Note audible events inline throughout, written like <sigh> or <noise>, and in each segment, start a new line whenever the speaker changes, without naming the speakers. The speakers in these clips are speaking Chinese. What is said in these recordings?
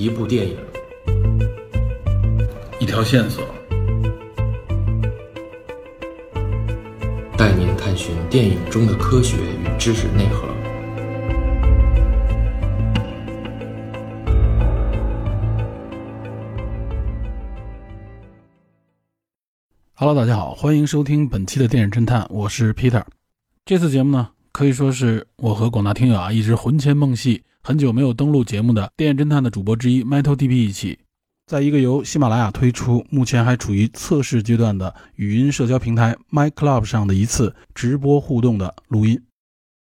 一部电影，
一条线索，
带您探寻电影中的科学与知识内核。
Hello，大家好，欢迎收听本期的电影侦探，我是 Peter。这次节目呢，可以说是我和广大听友啊一直魂牵梦系、很久没有登录节目的电影侦探的主播之一 Metal DP 一起，在一个由喜马拉雅推出、目前还处于测试阶段的语音社交平台 MyClub 上的一次直播互动的录音。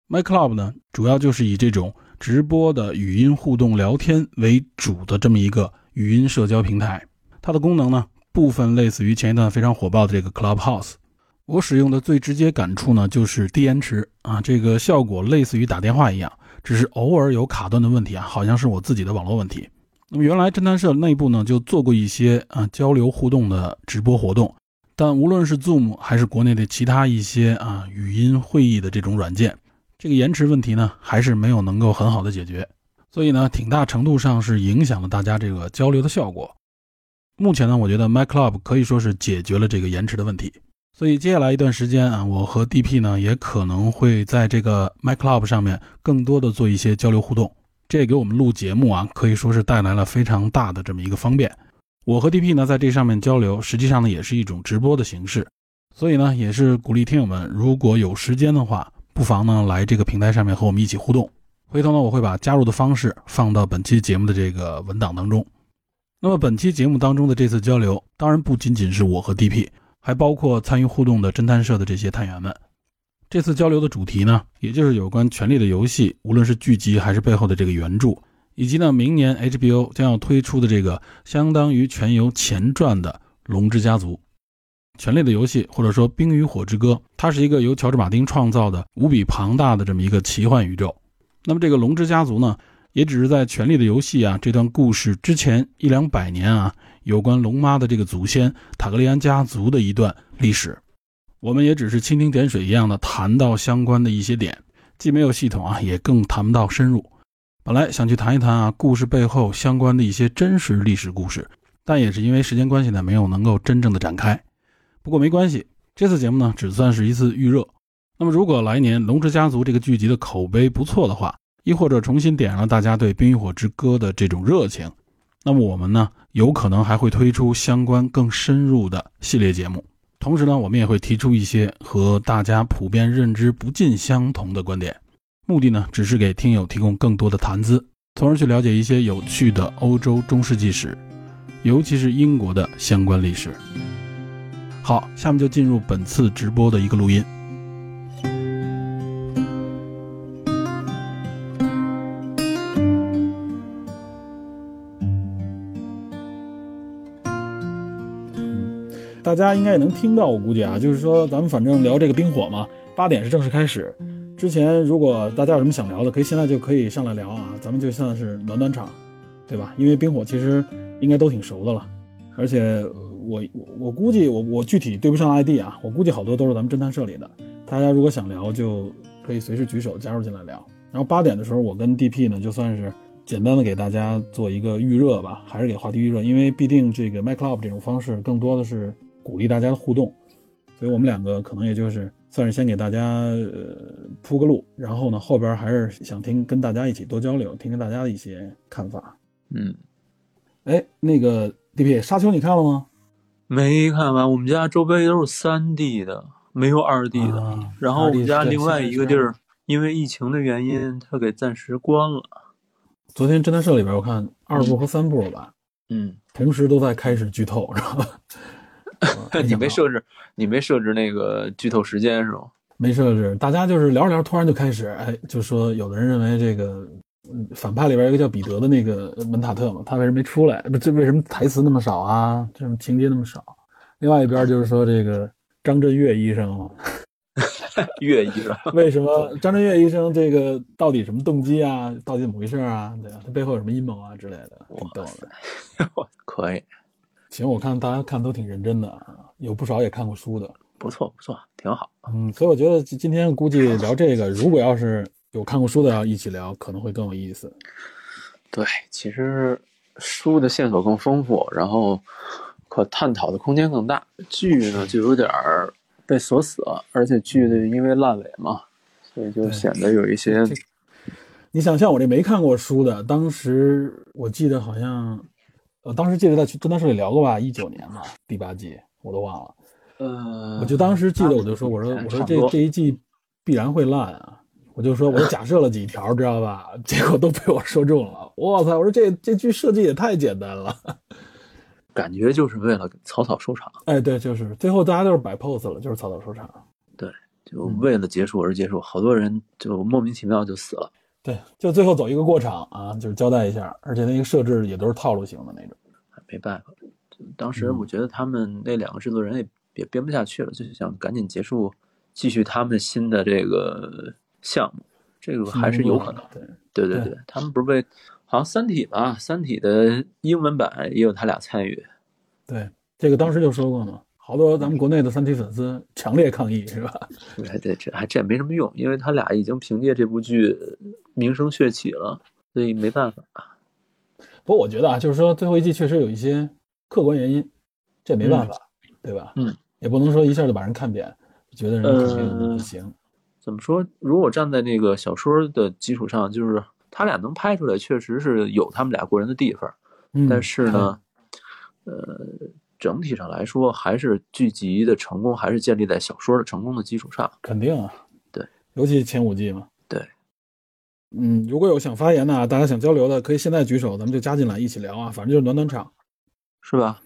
MyClub 呢，主要就是以这种直播的语音互动聊天为主的这么一个语音社交平台，它的功能呢。部分类似于前一段非常火爆的这个 Clubhouse，我使用的最直接感触呢就是低延迟啊，这个效果类似于打电话一样，只是偶尔有卡顿的问题啊，好像是我自己的网络问题。那么原来侦探社内部呢就做过一些啊交流互动的直播活动，但无论是 Zoom 还是国内的其他一些啊语音会议的这种软件，这个延迟问题呢还是没有能够很好的解决，所以呢挺大程度上是影响了大家这个交流的效果。目前呢，我觉得 MyClub 可以说是解决了这个延迟的问题，所以接下来一段时间啊，我和 DP 呢也可能会在这个 MyClub 上面更多的做一些交流互动，这也给我们录节目啊可以说是带来了非常大的这么一个方便。我和 DP 呢在这上面交流，实际上呢也是一种直播的形式，所以呢也是鼓励听友们如果有时间的话，不妨呢来这个平台上面和我们一起互动。回头呢我会把加入的方式放到本期节目的这个文档当中。那么本期节目当中的这次交流，当然不仅仅是我和 DP，还包括参与互动的侦探社的这些探员们。这次交流的主题呢，也就是有关《权力的游戏》，无论是剧集还是背后的这个原著，以及呢明年 HBO 将要推出的这个相当于全游前传的《龙之家族》。《权力的游戏》或者说《冰与火之歌》，它是一个由乔治·马丁创造的无比庞大的这么一个奇幻宇宙。那么这个《龙之家族》呢？也只是在《权力的游戏》啊这段故事之前一两百年啊，有关龙妈的这个祖先塔格利安家族的一段历史，我们也只是蜻蜓点水一样的谈到相关的一些点，既没有系统啊，也更谈不到深入。本来想去谈一谈啊故事背后相关的一些真实历史故事，但也是因为时间关系呢，没有能够真正的展开。不过没关系，这次节目呢只算是一次预热。那么如果来年《龙之家族》这个剧集的口碑不错的话，亦或者重新点燃了大家对《冰与火之歌》的这种热情，那么我们呢，有可能还会推出相关更深入的系列节目。同时呢，我们也会提出一些和大家普遍认知不尽相同的观点，目的呢，只是给听友提供更多的谈资，从而去了解一些有趣的欧洲中世纪史，尤其是英国的相关历史。好，下面就进入本次直播的一个录音。大家应该也能听到，我估计啊，就是说咱们反正聊这个冰火嘛，八点是正式开始。之前如果大家有什么想聊的，可以现在就可以上来聊啊，咱们就算是暖暖场，对吧？因为冰火其实应该都挺熟的了，而且我我估计我我具体对不上 ID 啊，我估计好多都是咱们侦探社里的。大家如果想聊，就可以随时举手加入进来聊。然后八点的时候，我跟 DP 呢就算是简单的给大家做一个预热吧，还是给话题预热，因为毕竟这个 MyClub 这种方式更多的是。鼓励大家的互动，所以我们两个可能也就是算是先给大家呃铺个路，然后呢后边还是想听跟大家一起多交流，听听大家的一些看法。
嗯，
哎，那个 DP 沙丘你看了吗？
没看完，我们家周边都是三 D 的，没有二 D 的。
啊、
然后我们家另外一个地儿因为疫情的原因，它给暂时关了。
昨天侦探社里边我看二部和三部吧，
嗯，
同时都在开始剧透，是吧？<laughs>
你没设置，你没设置那个剧透时间是吗？
没设置，大家就是聊着聊，突然就开始，哎，就说有的人认为这个反派里边一个叫彼得的那个门塔特嘛，他为什么没出来？不，这为什么台词那么少啊？这种情节那么少？另外一边就是说这个张震岳医生嘛，<laughs>
岳医生
为什么张震岳医生这个到底什么动机啊？到底怎么回事啊？对吧？他背后有什么阴谋啊之类的？挺逗的。<laughs>
可以。
行，我看大家看都挺认真的啊，有不少也看过书的，
不错不错，挺好。
嗯，所以我觉得今天估计聊这个，如果要是有看过书的要一起聊，可能会更有意思。
对，其实书的线索更丰富，然后可探讨的空间更大。剧呢就有点儿被锁死了，而且剧的因为烂尾嘛，所以就显得有一些。
你想像我这没看过书的，当时我记得好像，我当时记得在跟他社里聊过吧，一九年嘛，第八季我都忘了。
呃，
我就当时记得，我就说，我说我说这这一季必然会烂啊，我就说我就假设了几条，知道吧？<laughs> 结果都被我说中了。我操！我说这这剧设计也太简单了，
感觉就是为了草草收场。
哎，对，就是最后大家都是摆 pose 了，就是草草收场。
对，就为了结束而结束，好多人就莫名其妙就死了。
对，就最后走一个过场啊，就是交代一下，而且那个设置也都是套路型的那种。
没办法，当时我觉得他们那两个制作人也也编不下去了，就想赶紧结束，继续他们新的这个项目。这个还是有可能。对对对对，他们不是被好像《三体》吧，《三体》的英文版也有他俩参与。
对，这个当时就说过嘛。好多咱们国内的三体粉丝强烈抗议，是吧？<laughs>
对，对，这还这也没什么用，因为他俩已经凭借这部剧名声鹊起了，所以没办法。
不过我觉得啊，就是说最后一季确实有一些客观原因，这没办法，对吧？
嗯，
也不能说一下就把人看扁，觉得人肯定不行。
怎么说？如果站在那个小说的基础上，就是他俩能拍出来，确实是有他们俩过人的地方。
嗯，
但是呢，呃。整体上来说，还是剧集的成功还是建立在小说的成功的基础上。
肯定啊，
对，
尤其前五季嘛。
对，
嗯，如果有想发言的，大家想交流的，可以现在举手，咱们就加进来一起聊啊。反正就是暖暖场，
是吧？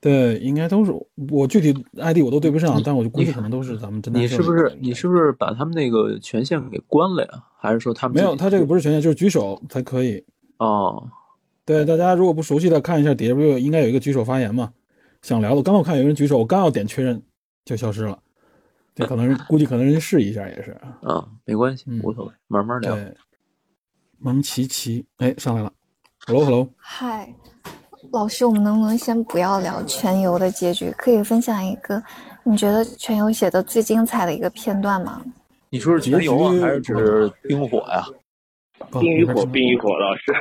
对，应该都是我具体 ID 我都对不上，但我就估计可能都是咱们真的。
你是不是你是不是把他们那个权限给关了呀？还是说他们
没有？他这个不是权限，就是举手才可以。
哦，
对，大家如果不熟悉的，看一下底下不是应该有一个举手发言嘛？想聊的，刚刚我看有人举手，我刚要点确认就消失了，这可能估计可能人家试一下也是
啊，没关系，无所谓，慢慢聊。
对，蒙奇奇，哎，上来了，Hello，Hello，
嗨，老师，我们能不能先不要聊全游的结局？可以分享一个你觉得全游写的最精彩的一个片段吗？
你说是全游啊，还是指冰火呀？
冰与火，冰与火，老师。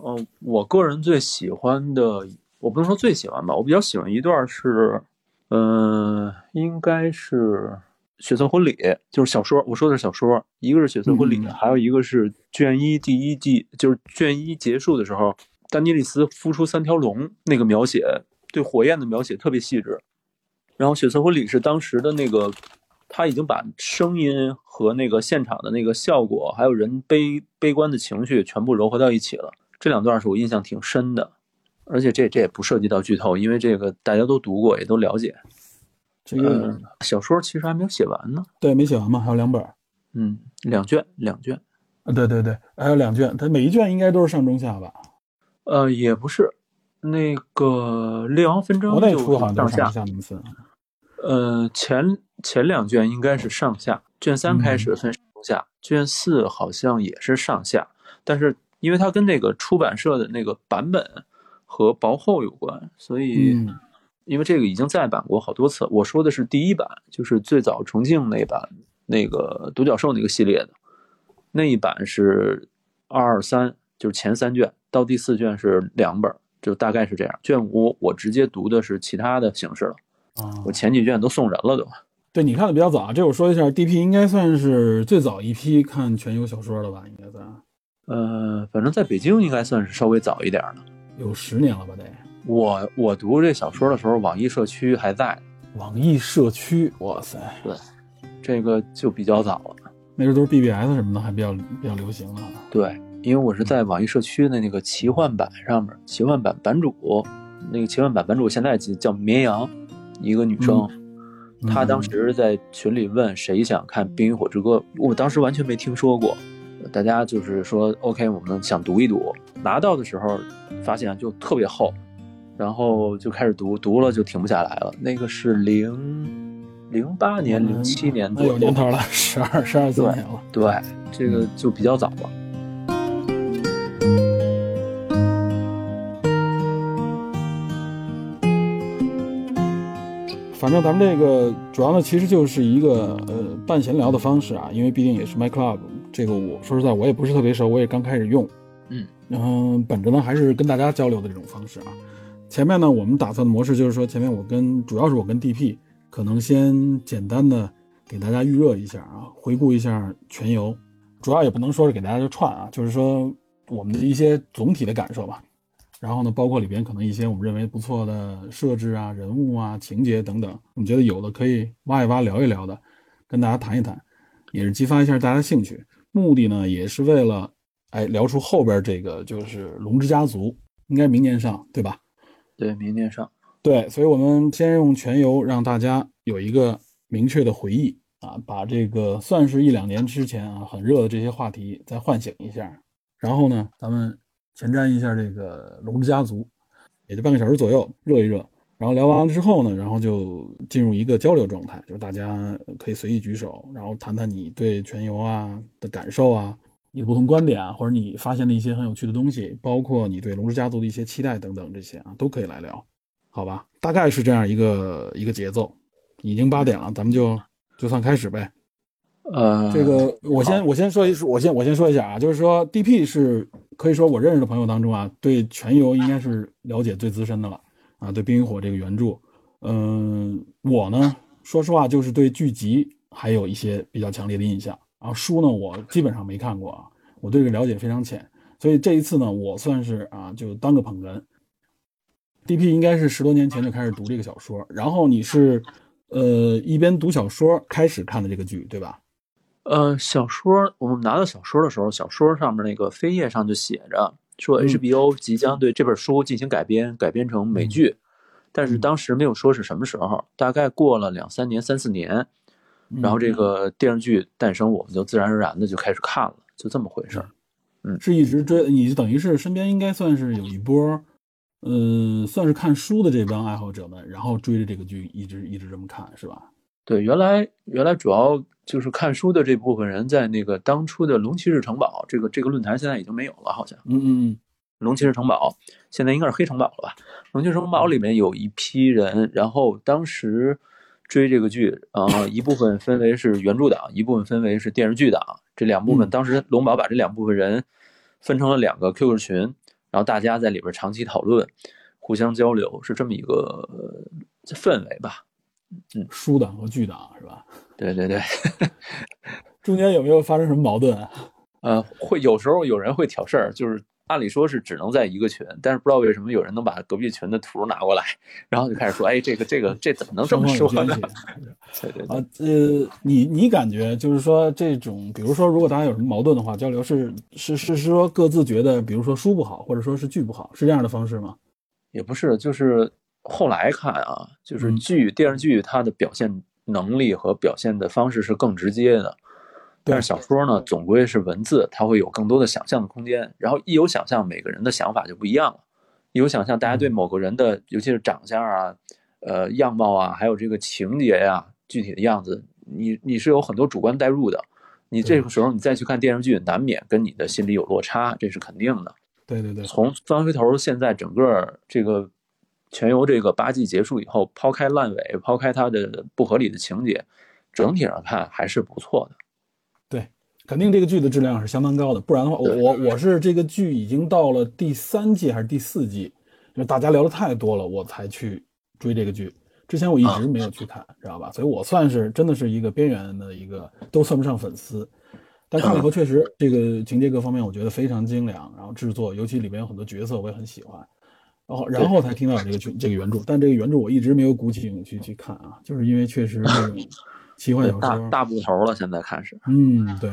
哦，我个人最喜欢的。我不能说最喜欢吧，我比较喜欢一段是，嗯，应该是《血色婚礼》，就是小说。我说的是小说，一个是《血色婚礼》，还有一个是卷一第一季，就是卷一结束的时候，丹尼利斯孵出三条龙那个描写，对火焰的描写特别细致。然后《血色婚礼》是当时的那个，他已经把声音和那个现场的那个效果，还有人悲悲观的情绪全部糅合到一起了。这两段是我印象挺深的。而且这这也不涉及到剧透，因为这个大家都读过，也都了解。
这个
小说其实还没有写完呢。
对，没写完嘛，还有两本。
嗯，两卷，两卷。
啊，对对对，还有两卷，它每一卷应该都是上中下吧？
呃，也不是，那个《列王纷争》
国内出好像
上
下下名次。
呃，前前两卷应该是上下，卷三开始分上中下，卷四好像也是上下，但是因为它跟那个出版社的那个版本。和薄厚有关，所以，因为这个已经再版过好多次。我说的是第一版，就是最早重庆那版，那个独角兽那个系列的那一版是二二三，就是前三卷，到第四卷是两本，就大概是这样。卷五我直接读的是其他的形式了，我前几卷都送人了都。
对你看的比较早，这我说一下，DP 应该算是最早一批看全游小说的吧？应该算，
呃，反正在北京应该算是稍微早一点的。
有十年了吧？得
我我读这小说的时候，网易社区还在。
网易社区，哇塞，
对，这个就比较早了。
那时候都是 BBS 什么的，还比较比较流行的。
对，因为我是在网易社区的那个奇幻版上面，奇幻版版主，那个奇幻版版主现在叫绵羊，一个女生，她当时在群里问谁想看《冰与火之歌》，我当时完全没听说过。大家就是说，OK，我们想读一读。拿到的时候，发现就特别厚，然后就开始读，读了就停不下来了。那个是零零八年、零七年左右，
有年头了，十二十二三年了。
对，这个就比较早了。
反正咱们这个主要呢，其实就是一个呃半闲聊的方式啊，因为毕竟也是 My Club。这个我说实在，我也不是特别熟，我也刚开始用，
嗯，
然后，本着呢还是跟大家交流的这种方式啊。前面呢，我们打算的模式就是说，前面我跟主要是我跟 DP 可能先简单的给大家预热一下啊，回顾一下全游，主要也不能说是给大家就串啊，就是说我们的一些总体的感受吧。然后呢，包括里边可能一些我们认为不错的设置啊、人物啊、情节等等，我们觉得有的可以挖一挖、聊一聊的，跟大家谈一谈，也是激发一下大家兴趣。目的呢，也是为了哎聊出后边这个就是《龙之家族》，应该明年上，对吧？
对，明年上。
对，所以我们先用全游让大家有一个明确的回忆啊，把这个算是一两年之前啊很热的这些话题再唤醒一下。然后呢，咱们。前瞻一下这个《龙之家族》，也就半个小时左右，热一热。然后聊完了之后呢，然后就进入一个交流状态，就是大家可以随意举手，然后谈谈你对全游啊的感受啊，你的不同观点啊，或者你发现的一些很有趣的东西，包括你对《龙之家族》的一些期待等等这些啊，都可以来聊，好吧？大概是这样一个一个节奏。已经八点了，咱们就就算开始呗。
呃，
这个我先我先说一，我先我先说一下啊，就是说 DP 是可以说我认识的朋友当中啊，对全游应该是了解最资深的了啊，对《冰与火》这个原著，嗯，我呢，说实话就是对剧集还有一些比较强烈的印象，然后书呢我基本上没看过啊，我对这个了解非常浅，所以这一次呢，我算是啊就当个捧哏。DP 应该是十多年前就开始读这个小说，然后你是呃一边读小说开始看的这个剧，对吧？
呃，小说我们拿到小说的时候，小说上面那个扉页上就写着说 HBO 即将对这本书进行改编，改编成美剧，但是当时没有说是什么时候，大概过了两三年、三四年，然后这个电视剧诞生，我们就自然而然的就开始看了，就这么回事儿。
嗯，是一直追，你等于是身边应该算是有一波，嗯，算是看书的这帮爱好者们，然后追着这个剧一直一直这么看，是吧？
对，原来原来主要就是看书的这部分人，在那个当初的龙骑士城堡这个这个论坛，现在已经没有了，好像。
嗯嗯嗯。
龙骑士城堡现在应该是黑城堡了吧？龙骑士城堡里面有一批人，然后当时追这个剧啊，一部分分为是原著党，一部分分为是电视剧党。这两部分，当时龙宝把这两部分人分成了两个 QQ 群，然后大家在里边长期讨论，互相交流，是这么一个氛围吧。
嗯，书党和剧党是吧？
对 <laughs> 对对，<laughs>
中间有没有发生什么矛盾啊？
呃，会有时候有人会挑事儿，就是按理说是只能在一个群，但是不知道为什么有人能把隔壁群的图拿过来，然后就开始说，哎，这个这个这怎么能这么说呢？对对
啊，呃，你你感觉就是说这种，比如说如果大家有什么矛盾的话，交流是是是说各自觉得，比如说书不好，或者说是剧不好，是这样的方式吗？
也不是，就是。后来看啊，就是剧电视剧它的表现能力和表现的方式是更直接的，但是小说呢，总归是文字，它会有更多的想象的空间。然后一有想象，每个人的想法就不一样了。一有想象，大家对某个人的，尤其是长相啊、呃样貌啊，还有这个情节呀、具体的样子，你你是有很多主观代入的。你这个时候你再去看电视剧，难免跟你的心里有落差，这是肯定的。
对对对，
从翻回头，现在整个这个。全游这个八季结束以后，抛开烂尾，抛开它的不合理的情节，整体上看还是不错的。
对，肯定这个剧的质量是相当高的，不然的话，我我是这个剧已经到了第三季还是第四季，因为大家聊的太多了，我才去追这个剧。之前我一直没有去看，知道吧？所以我算是真的是一个边缘的一个，都算不上粉丝。但看了以后，确实这个情节各方面我觉得非常精良，然后制作，尤其里面有很多角色我也很喜欢。然后，然后才听到这个剧这个原著，但这个原著我一直没有鼓起勇气去看啊，就是因为确实这种奇幻 <laughs> 小说
大大部头了，现在看是。
嗯，对，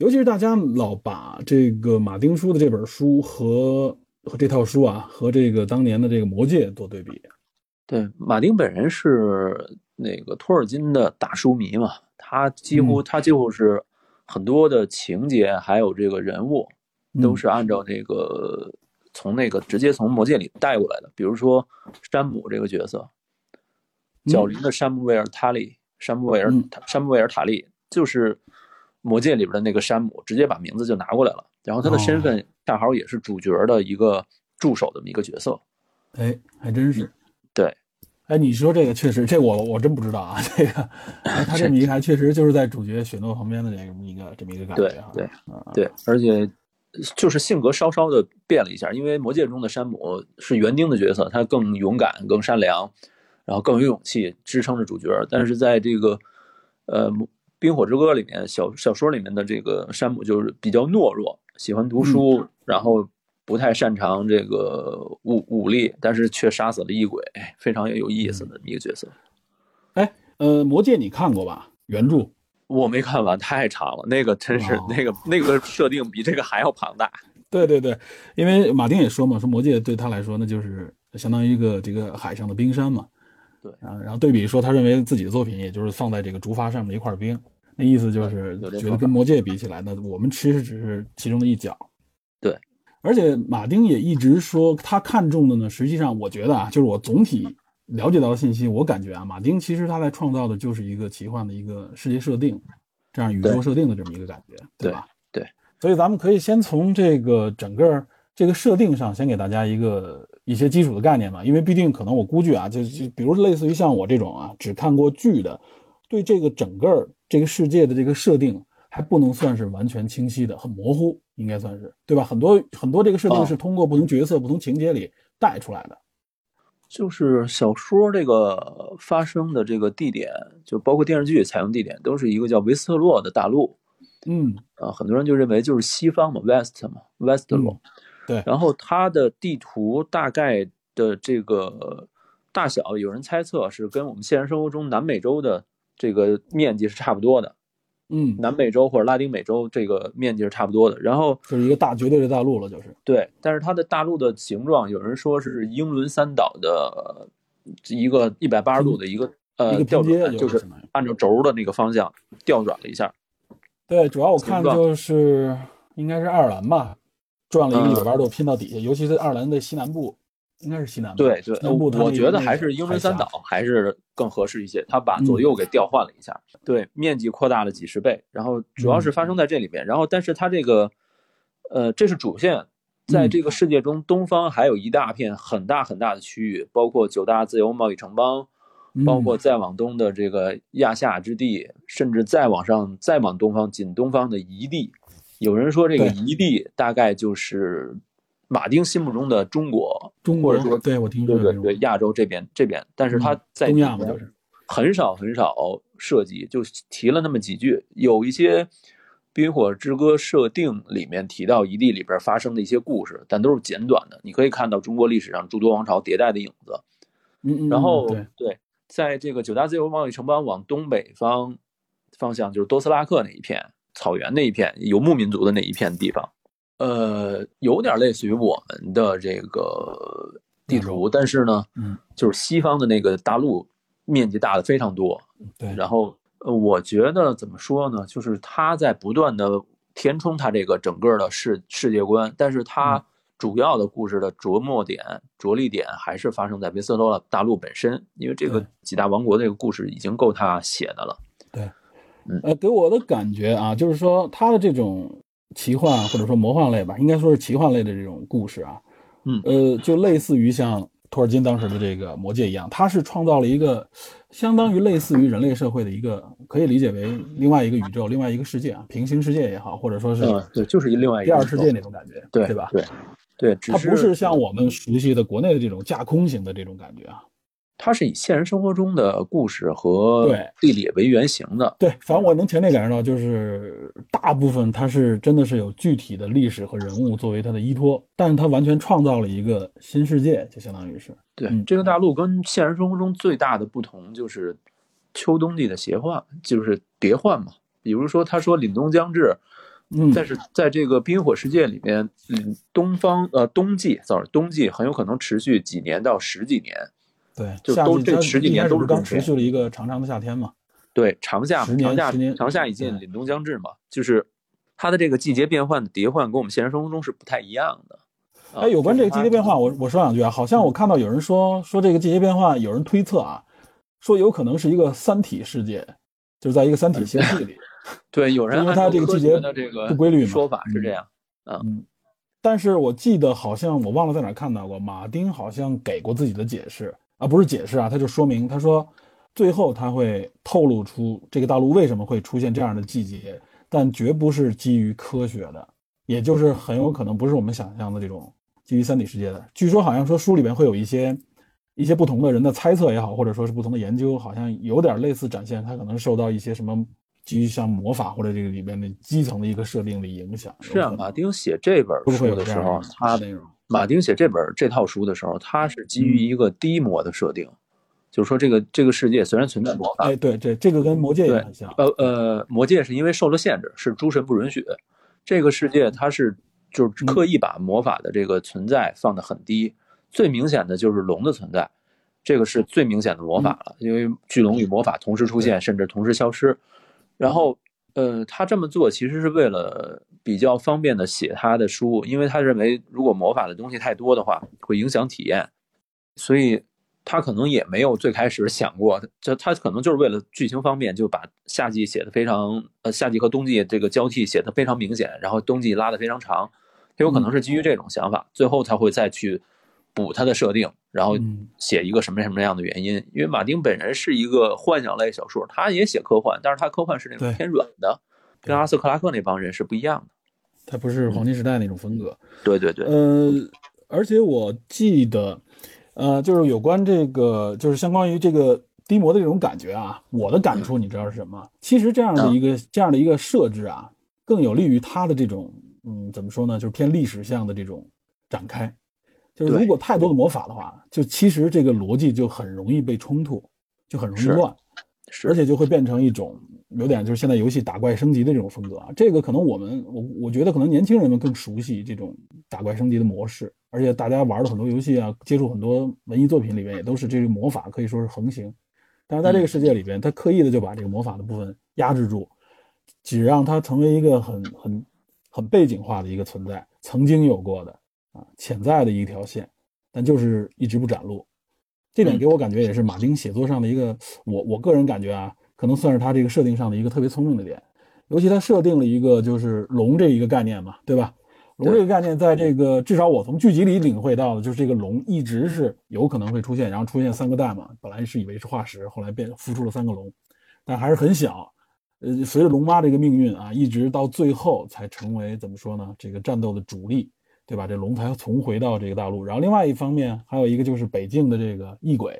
尤其是大家老把这个马丁书的这本书和和这套书啊，和这个当年的这个《魔戒》做对比。
对，马丁本人是那个托尔金的大书迷嘛，他几乎他几乎是很多的情节还有这个人物都是按照这个。从那个直接从魔戒里带过来的，比如说山姆这个角色，角林的山姆威尔塔利，山姆威尔山姆威尔塔利就是魔戒里边的那个山姆，直接把名字就拿过来了。然后他的身份恰好也是主角的一个助手这么一个角色。
哎，还真是。
对，
哎，你说这个确实，这我我真不知道啊。这个 <laughs> 他这么一看，确实就是在主角雪诺旁边的这么一个这么一个感觉
啊。对对对，而且。就是性格稍稍的变了一下，因为魔戒中的山姆是园丁的角色，他更勇敢、更善良，然后更有勇气，支撑着主角。但是在这个呃《冰火之歌》里面，小小说里面的这个山姆就是比较懦弱，喜欢读书，然后不太擅长这个武武力，但是却杀死了异鬼，非常有意思的一个角色。
哎，呃，魔戒你看过吧？原著？
我没看完，太长了。那个真是那个那个设定比这个还要庞大。<laughs>
对对对，因为马丁也说嘛，说魔戒对他来说那就是相当于一个这个海上的冰山嘛。
对
啊，然后对比说，他认为自己的作品也就是放在这个竹筏上面的一块冰，那意思就是觉得跟魔戒比起来呢，我们其实只是其中的一角。
对，
而且马丁也一直说他看中的呢，实际上我觉得啊，就是我总体。了解到的信息，我感觉啊，马丁其实他在创造的就是一个奇幻的一个世界设定，这样宇宙设定的这么一个感觉，
对
吧？
对，
所以咱们可以先从这个整个这个设定上，先给大家一个一些基础的概念吧，因为毕竟可能我估计啊，就就比如类似于像我这种啊，只看过剧的，对这个整个这个世界的这个设定还不能算是完全清晰的，很模糊，应该算是对吧？很多很多这个设定是通过不同角色、不同情节里带出来的。
就是小说这个发生的这个地点，就包括电视剧采用地点，都是一个叫维斯特洛的大陆。
嗯，
啊，很多人就认为就是西方嘛，West 嘛，West 洛。
对。
然后它的地图大概的这个大小，有人猜测是跟我们现实生活中南美洲的这个面积是差不多的。
嗯，
南美洲或者拉丁美洲这个面积是差不多的，然后
就是一个大绝对的大陆了，就是
对。但是它的大陆的形状，有人说是英伦三岛的一个一百八十度的一个呃调转，就是按照轴的那个方向调转了一下。
对，主要我看就是应该是爱尔兰吧，转了一个一百八十度拼到底下，尤其是爱尔兰的西南部。应该是西南部，
对对，我觉得还是
英
伦三岛还是更合适一些。他把左右给调换了一下，对，面积扩大了几十倍。然后主要是发生在这里边。然后，但是它这个，呃，这是主线，在这个世界中，东方还有一大片很大很大的区域，包括九大自由贸易城邦，包括再往东的这个亚夏之地，甚至再往上再往东方，仅东方的一地。有人说这个夷地大概就是。马丁心目中的中国，
中
或者说
对我听
说对对对亚洲这边这边，但是他在
东亚嘛就是
很少很少涉及，就提了那么几句。有一些《冰火之歌》设定里面提到一地里边发生的一些故事，但都是简短的。你可以看到中国历史上诸多王朝迭代的影子。
嗯嗯。
然后
对
对，在这个九大自由贸易城邦往东北方方向，就是多斯拉克那一片草原那一片游牧民族的那一片地方。呃，有点类似于我们的这个地图，但是呢，
嗯，
就是西方的那个大陆面积大的非常多，
对。
然后，呃，我觉得怎么说呢，就是他在不断的填充他这个整个的世世界观，但是他主要的故事的着墨点、着力点还是发生在维斯特大陆本身，因为这个几大王国这个故事已经够他写的了。
对，
嗯，
呃，给我的感觉啊，就是说他的这种。奇幻或者说魔幻类吧，应该说是奇幻类的这种故事啊，
嗯，
呃，就类似于像托尔金当时的这个魔戒一样，他是创造了一个相当于类似于人类社会的一个，可以理解为另外一个宇宙、另外一个世界啊，平行世界也好，或者说是
对，就是一另外一个
第二世界那种感觉，
对
对吧？
对对，
它不是像我们熟悉的国内的这种架空型的这种感觉啊。
它是以现实生活中的故事和地理为原型的。
对，反正我能强烈感受到，就是大部分它是真的是有具体的历史和人物作为它的依托，但是它完全创造了一个新世界，就相当于是。
对，这个大陆跟现实生活中最大的不同就是秋冬季的邪幻，就是叠幻嘛。比如说，他说凛冬将至，
嗯，
但是在这个冰火世界里面，嗯，东方呃冬季，sorry，冬季很有可能持续几年到十几年。
对，
就都这十几年都是
刚持续了一个长长的夏天嘛。
对，长夏，长夏，长夏已尽，凛冬将至嘛。就是它的这个季节变换的叠换，跟我们现实生活中是不太一样的。
哎，有关这个季节变化，我我说两句啊。好像我看到有人说说这个季节变化，有人推测啊，说有可能是一个三体世界，就是在一个三体星系里。<laughs>
对，有人
因为它这个季节
的这个
不规律
说法是这样。
嗯，但是我记得好像我忘了在哪看到过，马丁好像给过自己的解释。啊，不是解释啊，他就说明，他说，最后他会透露出这个大陆为什么会出现这样的季节，但绝不是基于科学的，也就是很有可能不是我们想象的这种基于三体世界的。据说好像说书里边会有一些一些不同的人的猜测也好，或者说是不同的研究，好像有点类似展现他可能受到一些什么基于像魔法或者这个里边的基层的一个设定的影响。
是啊，马丁写这本书的时候，他
内容。
马丁写这本这套书的时候，他是基于一个低魔的设定，就是说这个这个世界虽然存在魔法，
哎，对对，这个跟魔界也很像。
呃呃，魔界是因为受了限制，是诸神不允许。这个世界它是就是刻意把魔法的这个存在放得很低，最明显的就是龙的存在，这个是最明显的魔法了，因为巨龙与魔法同时出现，甚至同时消失。然后，呃，他这么做其实是为了。比较方便的写他的书，因为他认为如果魔法的东西太多的话，会影响体验，所以他可能也没有最开始想过，这他可能就是为了剧情方便，就把夏季写的非常，呃，夏季和冬季这个交替写的非常明显，然后冬季拉的非常长，他有可能是基于这种想法，最后才会再去补他的设定，然后写一个什么什么样的原因。因为马丁本人是一个幻想类小说，他也写科幻，但是他科幻是那种偏软的。跟阿瑟克拉克那帮人是不一样的，
他不是黄金时代那种风格。
对对对，
呃，而且我记得，呃，就是有关这个，就是相关于这个低魔的这种感觉啊，我的感触你知道是什么？其实这样的一个这样的一个设置啊，更有利于他的这种，嗯，怎么说呢？就是偏历史向的这种展开。就是如果太多的魔法的话，就其实这个逻辑就很容易被冲突，就很容易乱，而且就会变成一种。有点就是现在游戏打怪升级的这种风格啊，这个可能我们我我觉得可能年轻人们更熟悉这种打怪升级的模式，而且大家玩的很多游戏啊，接触很多文艺作品里面也都是这个魔法可以说是横行，但是在这个世界里边，他刻意的就把这个魔法的部分压制住，只让它成为一个很很很背景化的一个存在，曾经有过的啊潜在的一条线，但就是一直不展露，这点给我感觉也是马丁写作上的一个我我个人感觉啊。可能算是他这个设定上的一个特别聪明的点，尤其他设定了一个就是龙这一个概念嘛，对吧？龙这个概念在这个至少我从剧集里领会到的，就是这个龙一直是有可能会出现，然后出现三个蛋嘛。本来是以为是化石，后来变孵出了三个龙，但还是很小。呃，随着龙妈这个命运啊，一直到最后才成为怎么说呢？这个战斗的主力，对吧？这龙才重回到这个大陆。然后另外一方面还有一个就是北境的这个异鬼，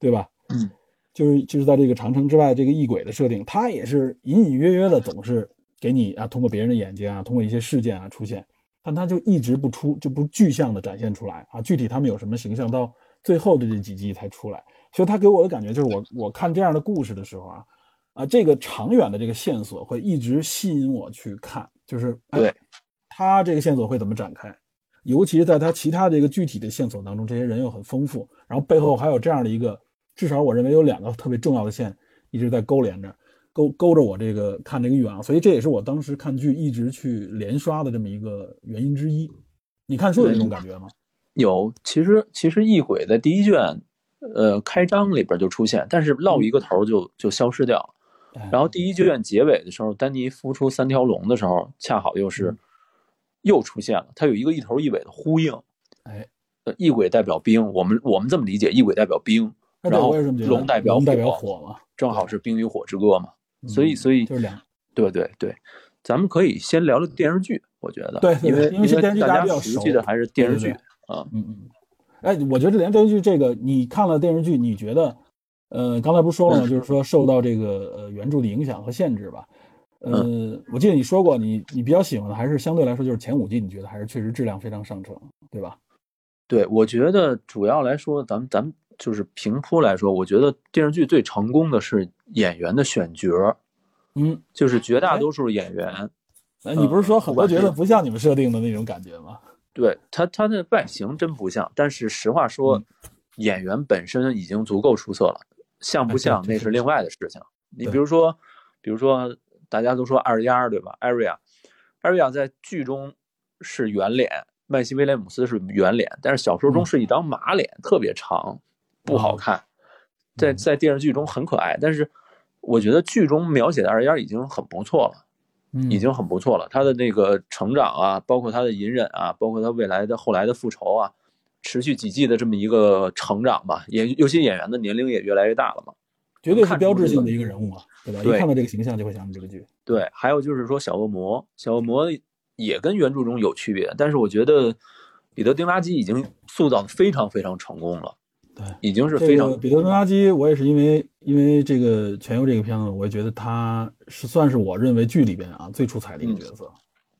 对吧？
嗯。
就是就是在这个长城之外，这个异鬼的设定，它也是隐隐约约的，总是给你啊，通过别人的眼睛啊，通过一些事件啊出现，但它就一直不出，就不具象的展现出来啊。具体他们有什么形象，到最后的这几集才出来。所以他给我的感觉就是，我我看这样的故事的时候啊，啊，这个长远的这个线索会一直吸引我去看，就是
对，
他这个线索会怎么展开，尤其是在他其他的一个具体的线索当中，这些人又很丰富，然后背后还有这样的一个。至少我认为有两个特别重要的线一直在勾连着，勾勾着我这个看这个欲望，所以这也是我当时看剧一直去连刷的这么一个原因之一。你看书有这种感觉吗？
有，其实其实异鬼在第一卷，呃，开章里边就出现，但是落一个头就就消失掉了。然后第一卷结尾的时候，丹尼孵出三条龙的时候，恰好又是又出现了，它有一个一头一尾的呼应。
哎，
呃，异鬼代表冰，我们我们这么理解，异鬼代表冰。然后龙代表
火嘛，
正好是冰与火之歌嘛，所以所以
就是两，
对对对，咱们可以先聊聊电视剧，我觉得，
对，
因为
因为电视剧
大
家
熟悉的还是电视剧
啊，嗯嗯，哎，我觉得连电视剧这个，你看了电视剧，你觉得，呃，刚才不是说了吗？就是说受到这个呃原著的影响和限制吧，呃，我记得你说过，你你比较喜欢的还是相对来说就是前五季，你觉得还是确实质量非常上乘，对吧？
对，我觉得主要来说，咱们咱们。就是平铺来说，我觉得电视剧最成功的是演员的选角，
嗯，
就是绝大多数演员。
哎，你不是说很多角色不像你们设定的那种感觉吗？
对他，他的外形真不像。但是实话说，演员本身已经足够出色了，像不像那是另外的事情。你比如说，比如说大家都说二丫对吧？艾瑞亚，艾瑞亚在剧中是圆脸，麦西威廉姆斯是圆脸，但是小说中是一张马脸，特别长。不好看，在在电视剧中很可爱，但是我觉得剧中描写的二丫已经很不错了，已经很不错了。他的那个成长啊，包括他的隐忍啊，包括他未来的后来的复仇啊，持续几季的这么一个成长吧。也有些演员的年龄也越来越大了嘛，
绝对是标志性的一个人物嘛，对吧？一看到这个形象就会想起这个剧。
对，还有就是说小恶魔，小恶魔也跟原著中有区别，但是我觉得彼得·丁拉基已经塑造的非常非常成功了。
对，
已经是非常。
彼得·丁拉基，我也是因为因为这个《全游》这个片子，我也觉得他是算是我认为剧里边啊最出彩的一个角色。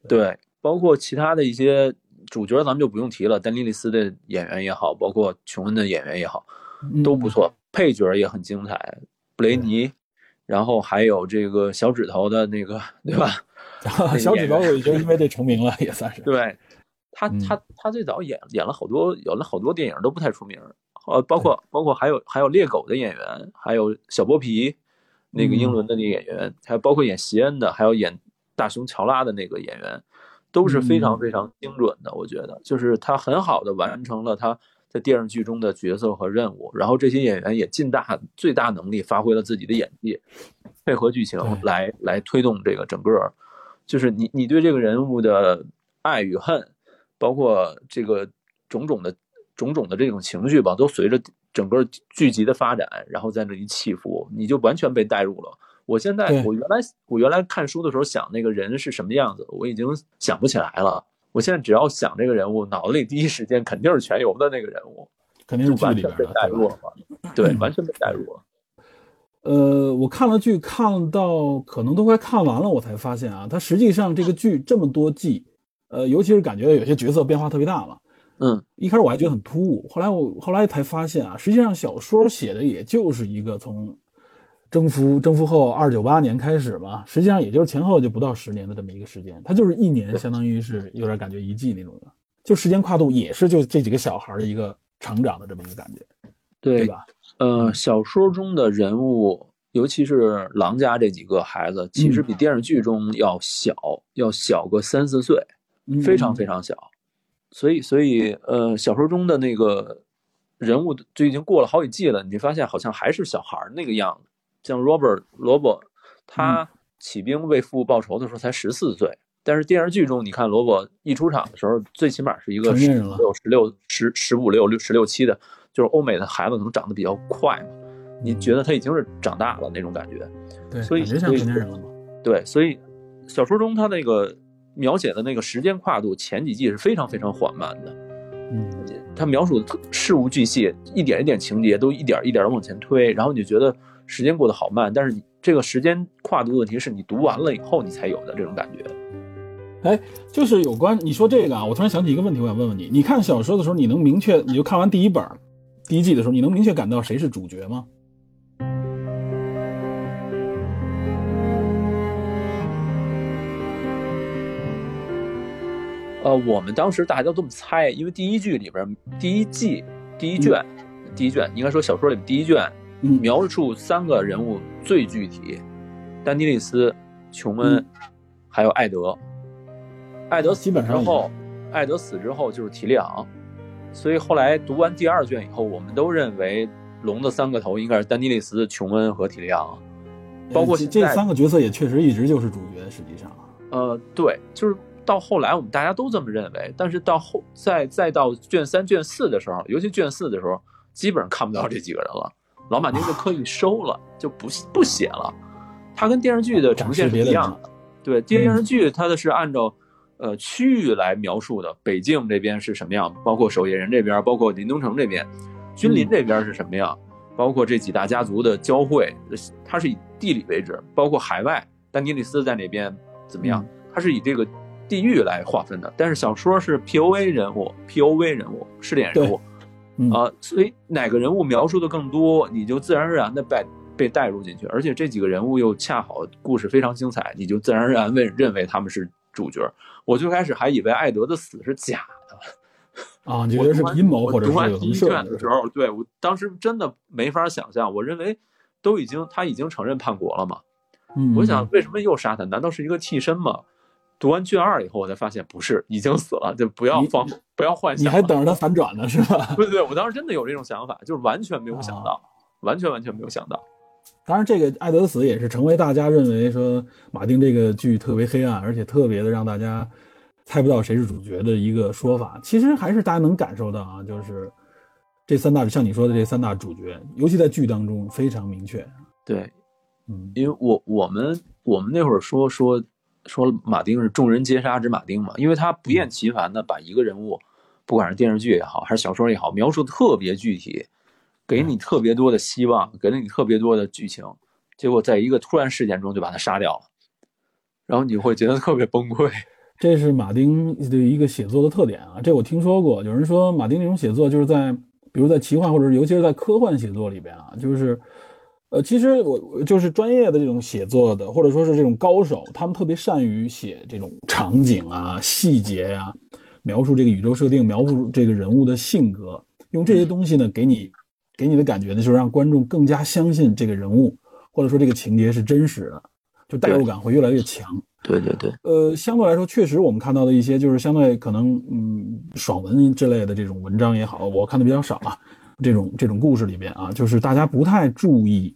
对，包括其他的一些主角，咱们就不用提了，丹尼利斯的演员也好，包括琼恩的演员也好，都不错，配角也很精彩。布雷尼，然后还有这个小指头的那个，对吧？<laughs>
小指头已经因为这成名了，也算是。<laughs>
对，他他他最早演演了好多，演了好多电影都不太出名，呃，包括包括还有还有猎狗的演员，还有小剥皮，那个英伦的那个演员，还有包括演席恩的，还有演大熊乔拉的那个演员，都是非常非常精准的。我觉得，就是他很好的完成了他在电视剧中的角色和任务，然后这些演员也尽大最大能力发挥了自己的演技，配合剧情来来推动这个整个。就是你，你对这个人物的爱与恨，包括这个种种的、种种的这种情绪吧，都随着整个剧集的发展，然后在那里起伏，你就完全被带入了。我现在，我原来我原来看书的时候想那个人是什么样子，我已经想不起来了。我现在只要想这个人物，脑子里第一时间肯定是全游的那个人物，
肯定是
完全被带入了，对，完全被带入了。
呃，我看了剧，看到可能都快看完了，我才发现啊，它实际上这个剧这么多季，呃，尤其是感觉有些角色变化特别大嘛。
嗯，
一开始我还觉得很突兀，后来我后来才发现啊，实际上小说写的也就是一个从征服征服后二九八年开始嘛，实际上也就是前后就不到十年的这么一个时间，它就是一年，相当于是有点感觉一季那种的，就时间跨度也是就这几个小孩的一个成长的这么一个感觉，对吧？
呃，小说中的人物，尤其是狼家这几个孩子，其实比电视剧中要小，要小个三四岁，非常非常小。所以，所以，呃，小说中的那个人物就已经过了好几季了，你发现好像还是小孩那个样子。像 Robert 罗伯，他起兵为父报仇的时候才十四岁，但是电视剧中，你看罗伯一出场的时候，最起码是一个十六、十六、十十五六六十六七的。就是欧美的孩子可能长得比较快嘛，你觉得他已经是长大了那种感觉，
对，
所以
像成年人了嘛。
对，所以小说中他那个描写的那个时间跨度，前几季是非常非常缓慢的，
嗯，
他描述的事无巨细，一点一点情节都一点一点的往前推，然后你就觉得时间过得好慢，但是你这个时间跨度问题是你读完了以后你才有的这种感觉。
哎，就是有关你说这个啊，我突然想起一个问题，我想问问你，你看小说的时候，你能明确，你就看完第一本。第一季的时候，你能明确感到谁是主角吗？
呃，我们当时大家都这么猜，因为第一剧里边，第一季第一卷，第一卷应该说小说里面第一卷，描述三个人物最具体：丹尼利斯、琼恩，还有艾德。艾德死之后，艾德死之后就是提利昂。所以后来读完第二卷以后，我们都认为龙的三个头应该是丹尼利斯、琼恩和提利昂，包括
这三个角色也确实一直就是主角。实际上，
呃，对，就是到后来我们大家都这么认为。但是到后再再到卷三、卷四的时候，尤其卷四的时候，基本上看不到这几个人了。老马丁就刻意收了，就不不写了。它跟电视剧的呈现是一样的。对，电视剧它的是按照。呃，区域来描述的，北境这边是什么样？包括守夜人这边，包括林东城这边，君临这边是什么样？包括这几大家族的交汇，它是以地理位置，包括海外，丹尼利斯在哪边怎么样？它是以这个地域来划分的。但是小说是 P O A 人物，P O V 人物，试点人物，啊，所以哪个人物描述的更多，你就自然而然的被被带入进去。而且这几个人物又恰好故事非常精彩，你就自然而然认认为他们是主角。我最开始还以为艾德的死是假
的，啊，<laughs> 你觉得是阴谋或者是
第一卷的时候，对我当时真的没法想象。我认为都已经他已经承认叛国了嘛，嗯我想为什么又杀他？难道是一个替身吗？读完卷二以后，我才发现不是，已经死了，就不要放，不要幻想。
你还等着他反转呢，是吧？<laughs>
对对，我当时真的有这种想法，就是完全没有想到，完全完全没有想到。
当然，这个艾德的死也是成为大家认为说马丁这个剧特别黑暗，而且特别的让大家猜不到谁是主角的一个说法。其实还是大家能感受到啊，就是这三大像你说的这三大主角，尤其在剧当中非常明确。
对，
嗯，
因为我我们我们那会儿说说说马丁是众人皆杀之马丁嘛，因为他不厌其烦的把一个人物，不管是电视剧也好，还是小说也好，描述的特别具体，给你特别多的希望，给了你特别多的剧情，结果在一个突然事件中就把他杀掉了，然后你会觉得特别崩溃。<laughs>
这是马丁的一个写作的特点啊，这我听说过，有人说马丁那种写作就是在，比如在奇幻或者尤其是在科幻写作里边啊，就是。呃，其实我就是专业的这种写作的，或者说是这种高手，他们特别善于写这种场景啊、细节呀，描述这个宇宙设定，描述这个人物的性格，用这些东西呢，给你给你的感觉呢，就是让观众更加相信这个人物，或者说这个情节是真实的，就代入感会越来越强。
对对对。
呃，相对来说，确实我们看到的一些就是相对可能嗯爽文之类的这种文章也好，我看的比较少啊。这种这种故事里边啊，就是大家不太注意。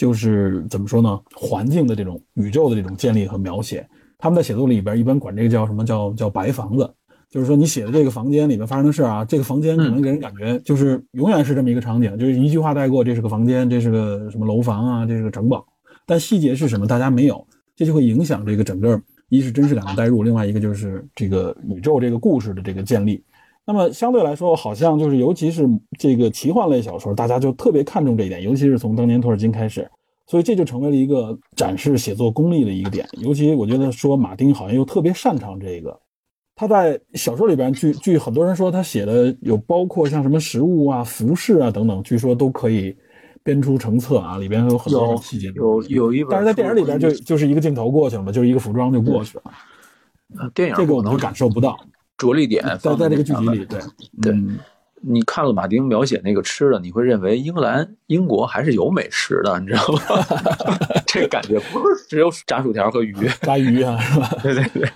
就是怎么说呢？环境的这种宇宙的这种建立和描写，他们在写作里边一般管这个叫什么叫叫白房子，就是说你写的这个房间里面发生的事啊，这个房间可能给人感觉就是永远是这么一个场景，就是一句话带过，这是个房间，这是个什么楼房啊，这是个城堡，但细节是什么大家没有，这就会影响这个整个一是真实感的代入，另外一个就是这个宇宙这个故事的这个建立。那么相对来说，好像就是尤其是这个奇幻类小说，大家就特别看重这一点，尤其是从当年托尔金开始，所以这就成为了一个展示写作功力的一个点。尤其我觉得说马丁好像又特别擅长这个，他在小说里边，据据很多人说，他写的有包括像什么食物啊、服饰啊等等，据说都可以编出成册啊，里边有很多细节。
有有一本，
但是在电影里边就就是一个镜头过去了嘛，就是一个服装就过去了。
电影
这个我能感受不到。
着力点
放在那个剧集里，对
对，你看了马丁描写那个吃的，你会认为英格兰、英国还是有美食的，你知道吗？<laughs> 这感觉不是只有炸薯条和鱼，
炸鱼啊，是吧？
对 <laughs> 对对，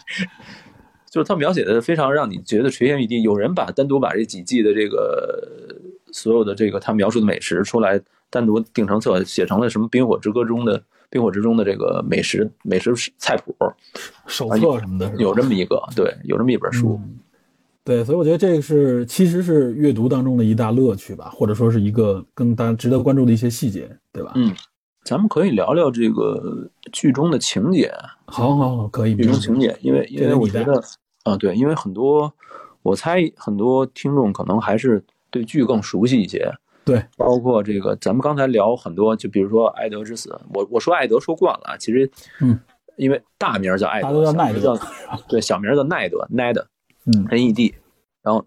就是他描写的非常让你觉得垂涎欲滴。有人把单独把这几季的这个所有的这个他描述的美食出来单独定成册，写成了什么《冰火之歌》中的。冰火之中的这个美食美食菜谱
手册什么的，
有这么一个，对，有这么一本书，
对，所以我觉得这个是其实是阅读当中的一大乐趣吧，或者说是一个更大值得关注的一些细节，对吧？
嗯，咱们可以聊聊这个剧中的情节。
好好好，可以。
剧中情节，因为因为我觉得啊，对，因为很多我猜很多听众可能还是对剧更熟悉一些。
对，
包括这个，咱们刚才聊很多，就比如说艾德之死，我我说艾德说惯了，其实，
嗯，
因为大名叫艾德，
叫奈
德，对，小名叫奈德，奈德，
嗯
，N E D，然后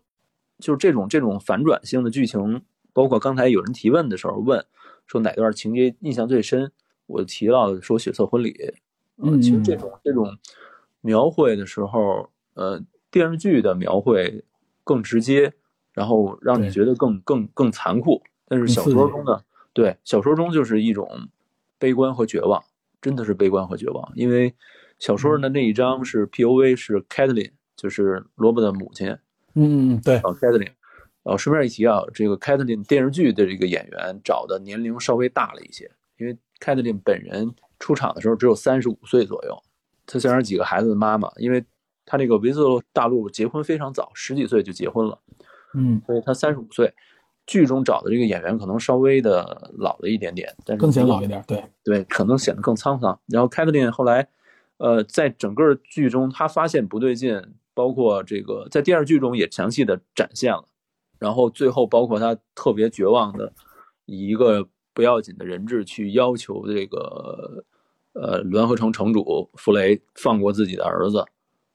就是这种这种反转性的剧情，包括刚才有人提问的时候问说哪段情节印象最深，我提到说血色婚礼，
嗯，
其实这种这种描绘的时候，呃，电视剧的描绘更直接。然后让你觉得更更更残酷，但是小说中呢，对小说中就是一种悲观和绝望，真的是悲观和绝望。因为小说的那一章是 P.O.V 是 Kathleen，就是罗伯的母亲。
嗯，对。
哦，Kathleen。哦，顺便一提啊，这个 Kathleen 电视剧的这个演员找的年龄稍微大了一些，因为 Kathleen 本人出场的时候只有三十五岁左右，她虽然是几个孩子的妈妈，因为她那个维斯大陆结婚非常早，十几岁就结婚了。
嗯，
所以他三十五岁，剧中找的这个演员可能稍微的老了一点点，但是
更显老一点，对
对，可能显得更沧桑。然后凯特琳后来，呃，在整个剧中，他发现不对劲，包括这个在电视剧中也详细的展现了。然后最后，包括他特别绝望的，以一个不要紧的人质去要求这个呃联合城城主弗雷放过自己的儿子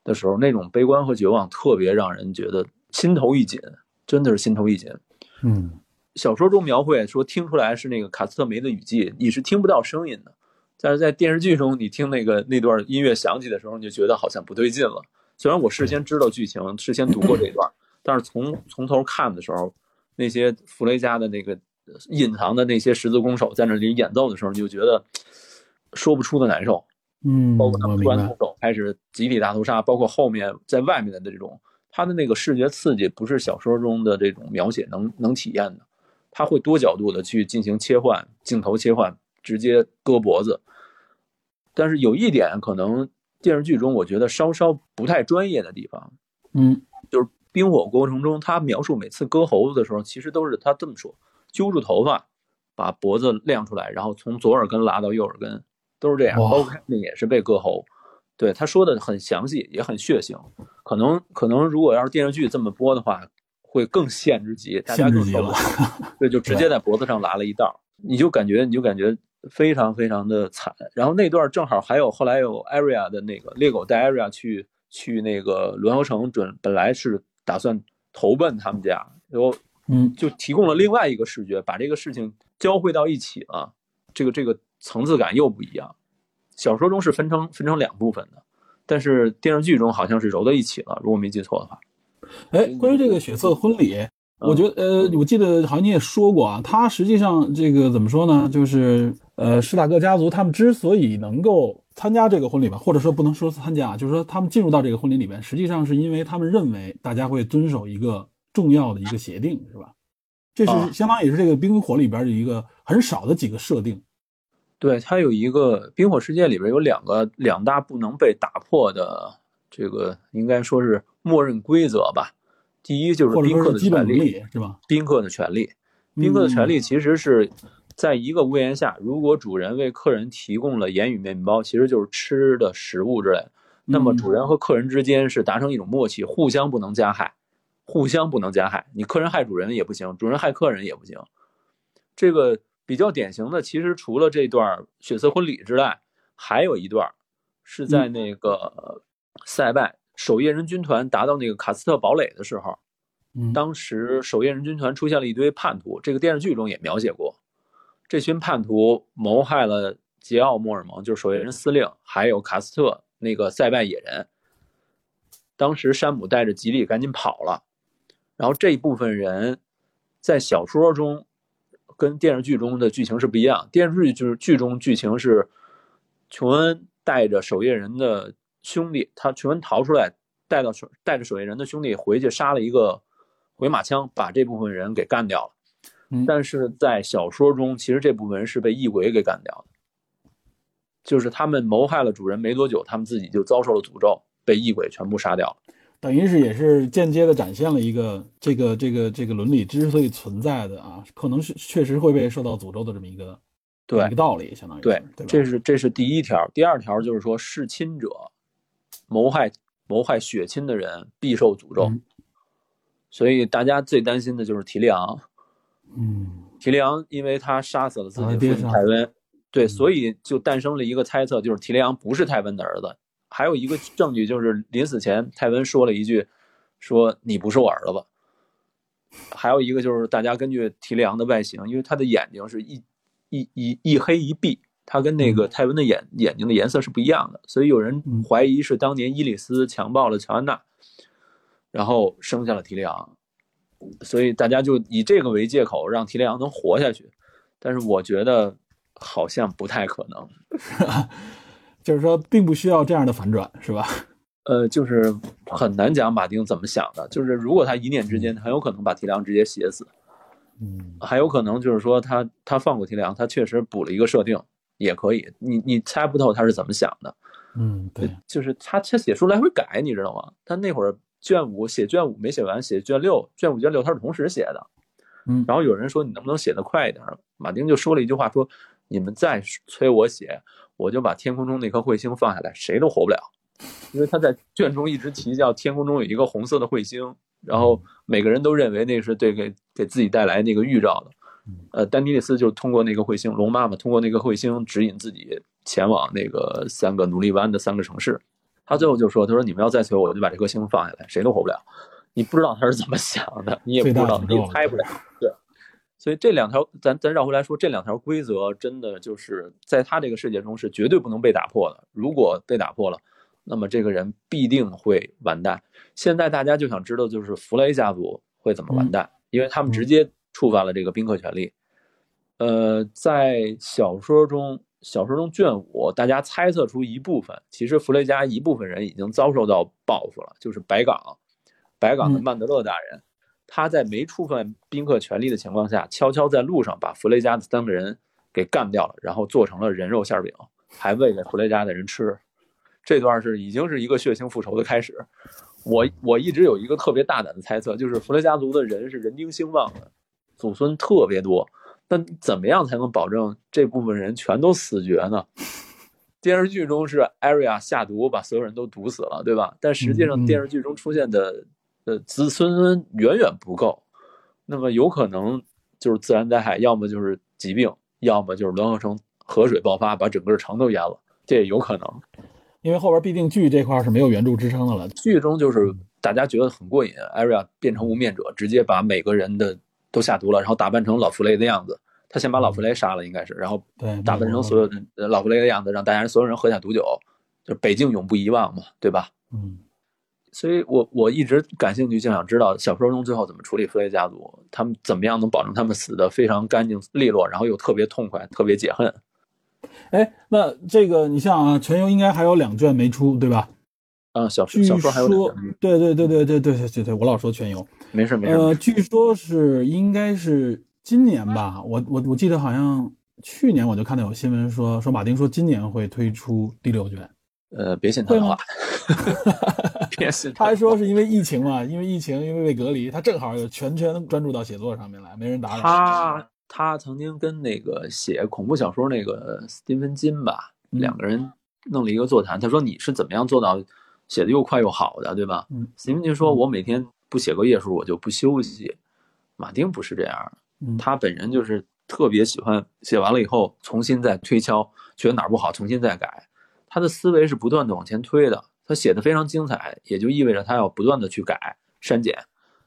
的时候，那种悲观和绝望，特别让人觉得心头一紧。真的是心头一紧，
嗯，
小说中描绘说听出来是那个卡斯特梅的雨季，你是听不到声音的，但是在电视剧中，你听那个那段音乐响起的时候，你就觉得好像不对劲了。虽然我事先知道剧情，<clears throat> 事先读过这段，但是从从头看的时候，那些弗雷加的那个隐藏的那些十字弓手在那里演奏的时候，你就觉得说不出的难受。
嗯，
包括他们突然动手开始集体大屠杀，包括后面在外面的这种。他的那个视觉刺激不是小说中的这种描写能能体验的，他会多角度的去进行切换，镜头切换，直接割脖子。但是有一点可能电视剧中我觉得稍稍不太专业的地方，
嗯，
就是冰火过程中他描述每次割喉子的时候，其实都是他这么说：揪住头发，把脖子亮出来，然后从左耳根拉到右耳根，都是这样。包括那也是被割喉，对他说的很详细，也很血腥。可能可能如果要是电视剧这么播的话，会更限制级，大家更受不了。<laughs> 对，就直接在脖子上拉了一道，你就感觉你就感觉非常非常的惨。然后那段正好还有后来有 Area 的那个猎狗带 Area 去去那个轮河城，准本来是打算投奔他们家，然后
嗯，
就提供了另外一个视觉，把这个事情交汇到一起了，这个这个层次感又不一样。小说中是分成分成两部分的，但是电视剧中好像是揉在一起了，如果没记错的话。
哎，关于这个血色婚礼，我觉得呃，我记得好像你也说过啊，他实际上这个怎么说呢？就是呃，施塔克家族他们之所以能够参加这个婚礼吧，或者说不能说参加，就是说他们进入到这个婚礼里面，实际上是因为他们认为大家会遵守一个重要的一个协定，是吧？这是相当于是这个冰与火里边的一个很少的几个设定。
对，它有一个冰火世界里边有两个两大不能被打破的这个，应该说是默认规则吧。第一就是宾客的权利，
是吧？
宾客的权利，宾客的权利其实是在一个屋檐下，如果主人为客人提供了盐与面包，其实就是吃的食物之类的，那么主人和客人之间是达成一种默契，互相不能加害，互相不能加害。你客人害主人也不行，主人害客人也不行。这个。比较典型的，其实除了这段血色婚礼之外，还有一段是在那个塞拜守夜人军团达到那个卡斯特堡垒的时候，当时守夜人军团出现了一堆叛徒，这个电视剧中也描写过，这群叛徒谋害了杰奥·莫尔蒙，就是守夜人司令，还有卡斯特那个塞拜野人。当时山姆带着吉利赶紧跑了，然后这一部分人在小说中。跟电视剧中的剧情是不一样。电视剧就是剧中剧情是，琼恩带着守夜人的兄弟，他琼恩逃出来，带到带着守夜人的兄弟回去杀了一个回马枪，把这部分人给干掉了。但是在小说中，其实这部分人是被异鬼给干掉的，就是他们谋害了主人没多久，他们自己就遭受了诅咒，被异鬼全部杀掉了。
等于是也是间接的展现了一个这个这个这个伦理之所以存在的啊，可能是确实会被受到诅咒的这么一个
对
一个道理，相当于
对
对，
这是这是第一条。第二条就是说弑亲者谋害谋害血亲的人必受诅咒，所以大家最担心的就是提利昂。
嗯，
提利昂因为他杀死了自己的父亲泰温，对，所以就诞生了一个猜测，就是提利昂不是泰温的儿子。还有一个证据就是临死前泰温说了一句：“说你不是我儿子。”还有一个就是大家根据提利昂的外形，因为他的眼睛是一一一一黑一闭，他跟那个泰温的眼眼睛的颜色是不一样的，所以有人怀疑是当年伊里斯强暴了乔安娜，然后生下了提利昂，所以大家就以这个为借口让提利昂能活下去，但是我觉得好像不太可能。<laughs>
就是说，并不需要这样的反转，是吧？<laughs>
呃，就是很难讲马丁怎么想的。就是如果他一念之间，很有可能把提梁直接写死。
嗯，
还有可能就是说他他放过提梁，他确实补了一个设定，也可以。你你猜不透他是怎么想的。
嗯，对，
就是他他写书来回改，你知道吗？他那会儿卷五写卷五没写完，写卷六，卷五卷六他是同时写的。
嗯，
然后有人说你能不能写得快一点？马丁就说了一句话，说你们再催我写。我就把天空中那颗彗星放下来，谁都活不了，因为他在卷中一直提叫天空中有一个红色的彗星，然后每个人都认为那是对给给自己带来那个预兆的。呃，丹尼利斯就通过那个彗星，龙妈妈通过那个彗星指引自己前往那个三个奴隶湾的三个城市。他最后就说：“他说你们要再催我，我就把这颗星放下来，谁都活不了。”你不知道他是怎么想的，你也不知道，你也猜不了。对。所以这两条，咱咱绕回来说，这两条规则真的就是在他这个世界中是绝对不能被打破的。如果被打破了，那么这个人必定会完蛋。现在大家就想知道，就是弗雷家族会怎么完蛋，因为他们直接触犯了这个宾客权利。呃，在小说中，小说中卷五，大家猜测出一部分，其实弗雷家一部分人已经遭受到报复了，就是白港，白港的曼德勒大人。他在没触犯宾客权利的情况下，悄悄在路上把弗雷加的三个人给干掉了，然后做成了人肉馅饼，还喂给弗雷加的人吃。这段是已经是一个血腥复仇的开始。我我一直有一个特别大胆的猜测，就是弗雷家族的人是人丁兴旺的，祖孙特别多。但怎么样才能保证这部分人全都死绝呢？电视剧中是 Arya 下毒把所有人都毒死了，对吧？但实际上电视剧中出现的呃子孙远远不够，那么有可能就是自然灾害，要么就是疾病，要么就是联合成河水爆发把整个城都淹了，这也有可能。
因为后边必定剧这块是没有原著支撑的了，
剧中就是大家觉得很过瘾，Arya 变成无面者，直接把每个人的都下毒了，然后打扮成老弗雷的样子。他先把老弗雷杀了，应该是，然后打扮成所有的老弗雷的样子，让大家所有人喝下毒酒，就北境永不遗忘嘛，对吧？
嗯，
所以我我一直感兴趣，就想知道小说中最后怎么处理弗雷家族，他们怎么样能保证他们死的非常干净利落，然后又特别痛快，特别解恨。
哎，那这个你像啊，全游应该还有两卷没出，对吧？
啊，小说小说还有两卷。
对对对对对对对对对，我老说全游，
没事没事。
呃，据说是应该是。今年吧，我我我记得好像去年我就看到有新闻说说马丁说今年会推出第六卷，
呃，别信他的话，<laughs> 别信。
他还说是因为疫情嘛，因为疫情，因为被隔离，他正好就全权专注到写作上面来，没人打扰。
他他曾经跟那个写恐怖小说那个斯蒂芬金吧，两个人弄了一个座谈。他说你是怎么样做到写的又快又好的，对吧？斯蒂芬金说，我每天不写个页数我就不休息。马丁不是这样。他本人就是特别喜欢写完了以后重新再推敲，觉得哪儿不好重新再改。他的思维是不断的往前推的。他写的非常精彩，也就意味着他要不断的去改删减。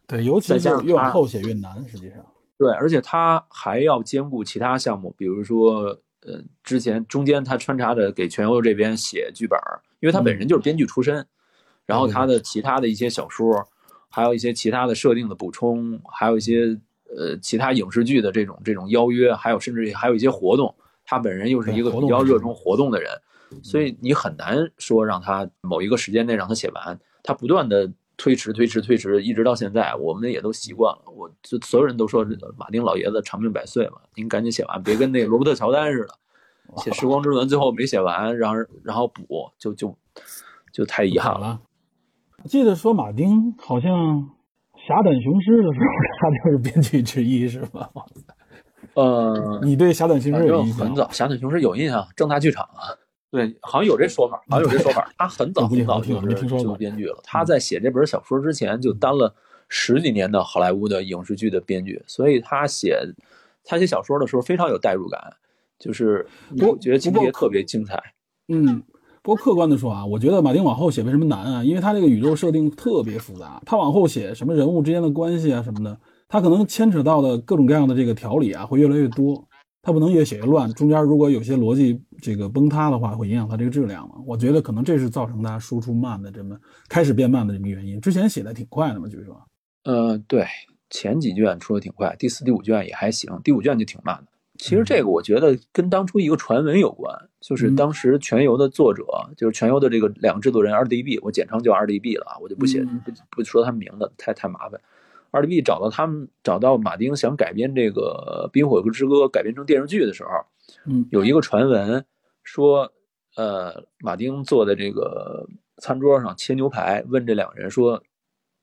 对，尤其是越往后写越难，实际上。
对，而且他还要兼顾其他项目，比如说，呃，之前中间他穿插着给全欧这边写剧本，因为他本人就是编剧出身。然后他的其他的一些小说，还有一些其他的设定的补充，还有一些。呃，其他影视剧的这种这种邀约，还有甚至还有一些活动，他本人又是一个比较热衷活动的人，所以你很难说让他某一个时间内让他写完，他不断的推迟推迟推迟，一直到现在，我们也都习惯了。我就所有人都说马丁老爷子长命百岁嘛，您赶紧写完，别跟那罗伯特乔丹似的，写《时光之轮》最后没写完，然后然后补，就就就太遗憾
了。记得说马丁好像。侠胆雄狮的时候，<laughs> 他就是编剧之一，是吧？<laughs>
呃，
你对侠胆雄狮有印象？
很早，侠胆雄狮有印象，正大剧场啊，对，好像有这说法，好像有这说法。他很早 <laughs> 很早就是就编剧了。他在写这本小说之前就当了十几年的好莱坞的影视剧的编剧，所以他写他写小说的时候非常有代入感，就是我觉得情节特别精彩。
嗯。不过客观的说啊，我觉得马丁往后写为什么难啊？因为他这个宇宙设定特别复杂，他往后写什么人物之间的关系啊什么的，他可能牵扯到的各种各样的这个条理啊会越来越多，他不能越写越乱，中间如果有些逻辑这个崩塌的话，会影响它这个质量嘛。我觉得可能这是造成它输出慢的这么开始变慢的这么原因。之前写的挺快的嘛，据说。
呃，对，前几卷出的挺快，第四、第五卷也还行，第五卷就挺慢的。其实这个我觉得跟当初一个传闻有关，就是当时全游的作者，就是全游的这个两个制作人 RDB，我简称叫 RDB 了啊，我就不写不不说他们名字，太太麻烦。RDB 找到他们，找到马丁想改编这个《冰火之歌》改编成电视剧的时候，
嗯，
有一个传闻说，呃，马丁坐在这个餐桌上切牛排，问这两个人说。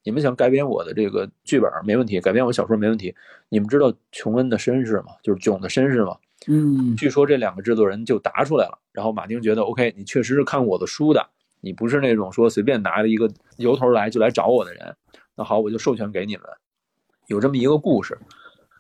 你们想改编我的这个剧本没问题，改编我小说没问题。你们知道琼恩的身世吗？就是囧的身世吗？
嗯，
据说这两个制作人就答出来了。然后马丁觉得，OK，你确实是看我的书的，你不是那种说随便拿了一个由头来就来找我的人。那好，我就授权给你们。有这么一个故事。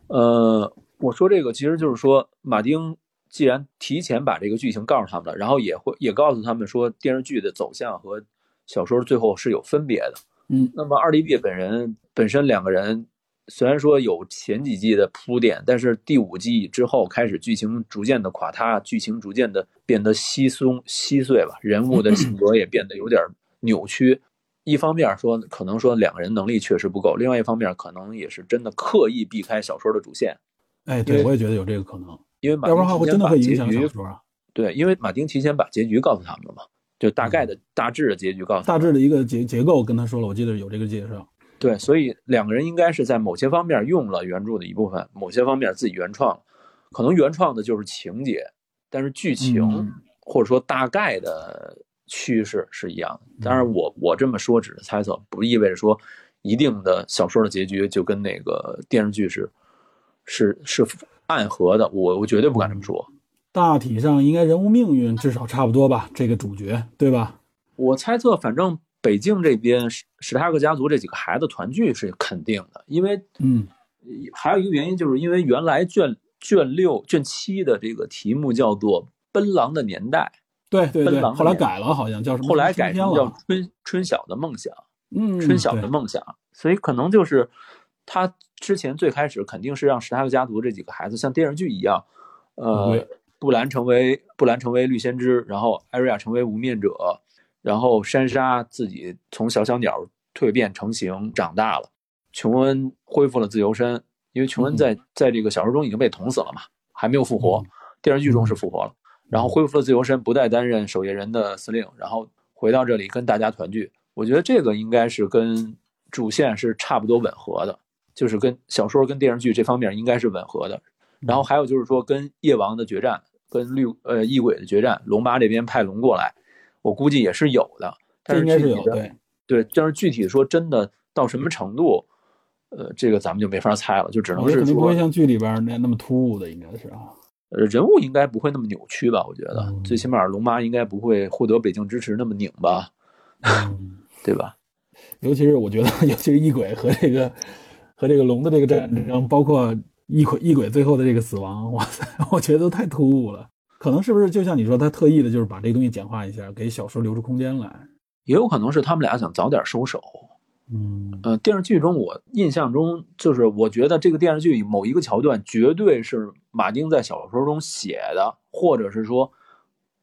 呃，我说这个其实就是说，马丁既然提前把这个剧情告诉他们了，然后也会也告诉他们说，电视剧的走向和小说最后是有分别的。
嗯，
那么二弟 B 本人本身两个人虽然说有前几季的铺垫，但是第五季之后开始剧情逐渐的垮塌，剧情逐渐的变得稀松稀碎吧，人物的性格也变得有点扭曲。一方面说可能说两个人能力确实不够，另外一方面可能也是真的刻意避开小说的主线。
哎，对，我也觉得有这个可能，
因为马
要不然会真的会影响小说啊。
对，因为马丁提前把结局告诉他们了嘛。就大概的大致的结局告诉
大致的一个结结构跟他说了，我记得有这个介绍。
对，所以两个人应该是在某些方面用了原著的一部分，某些方面自己原创。可能原创的就是情节，但是剧情或者说大概的趋势是一样的。当然，我我这么说只是猜测，不意味着说一定的小说的结局就跟那个电视剧是是是暗合的。我我绝对不敢这么说。
大体上应该人物命运至少差不多吧，这个主角对吧？
我猜测，反正北境这边史史塔克家族这几个孩子团聚是肯定的，因为
嗯，
还有一个原因就是因为原来卷卷六卷七的这个题目叫做《奔狼的年代
对对对，后来改了，好像叫什》，么？
后来改成叫
了，
春春晓的梦想。
嗯，
春晓的梦想，所以可能就是他之前最开始肯定是让史塔克家族这几个孩子像电视剧一样，呃，布兰成为布兰成为绿先知，然后艾瑞亚成为无面者，然后珊莎自己从小小鸟蜕变成型长大了，琼恩恢复了自由身，因为琼恩在在这个小说中已经被捅死了嘛，还没有复活，电视剧中是复活了，然后恢复了自由身，不再担任守夜人的司令，然后回到这里跟大家团聚。我觉得这个应该是跟主线是差不多吻合的，就是跟小说跟电视剧这方面应该是吻合的。然后还有就是说跟夜王的决战，跟绿呃异鬼的决战，龙妈这边派龙过来，我估计也是有的。但
这应该是有
具体的
对，
对，但是具体说真的到什么程度，呃，这个咱们就没法猜了，就只能是
说肯定不会，像剧里边那那么突兀的，应该是啊。
呃，人物应该不会那么扭曲吧？我觉得
嗯
最起码龙妈应该不会获得北京支持那么拧吧，
嗯 <laughs>
对吧？
尤其是我觉得，<laughs> 尤其是异鬼和这个和这个龙的这个战争，包括异鬼异鬼最后的这个死亡，<laughs> 哇塞，我觉得都太突兀了。可能是不是就像你说，他特意的就是把这个东西简化一下，给小说留出空间来。
也有可能是他们俩想早点收手。
嗯。
呃，电视剧中我印象中就是，我觉得这个电视剧某一个桥段绝对是马丁在小说中写的，或者是说，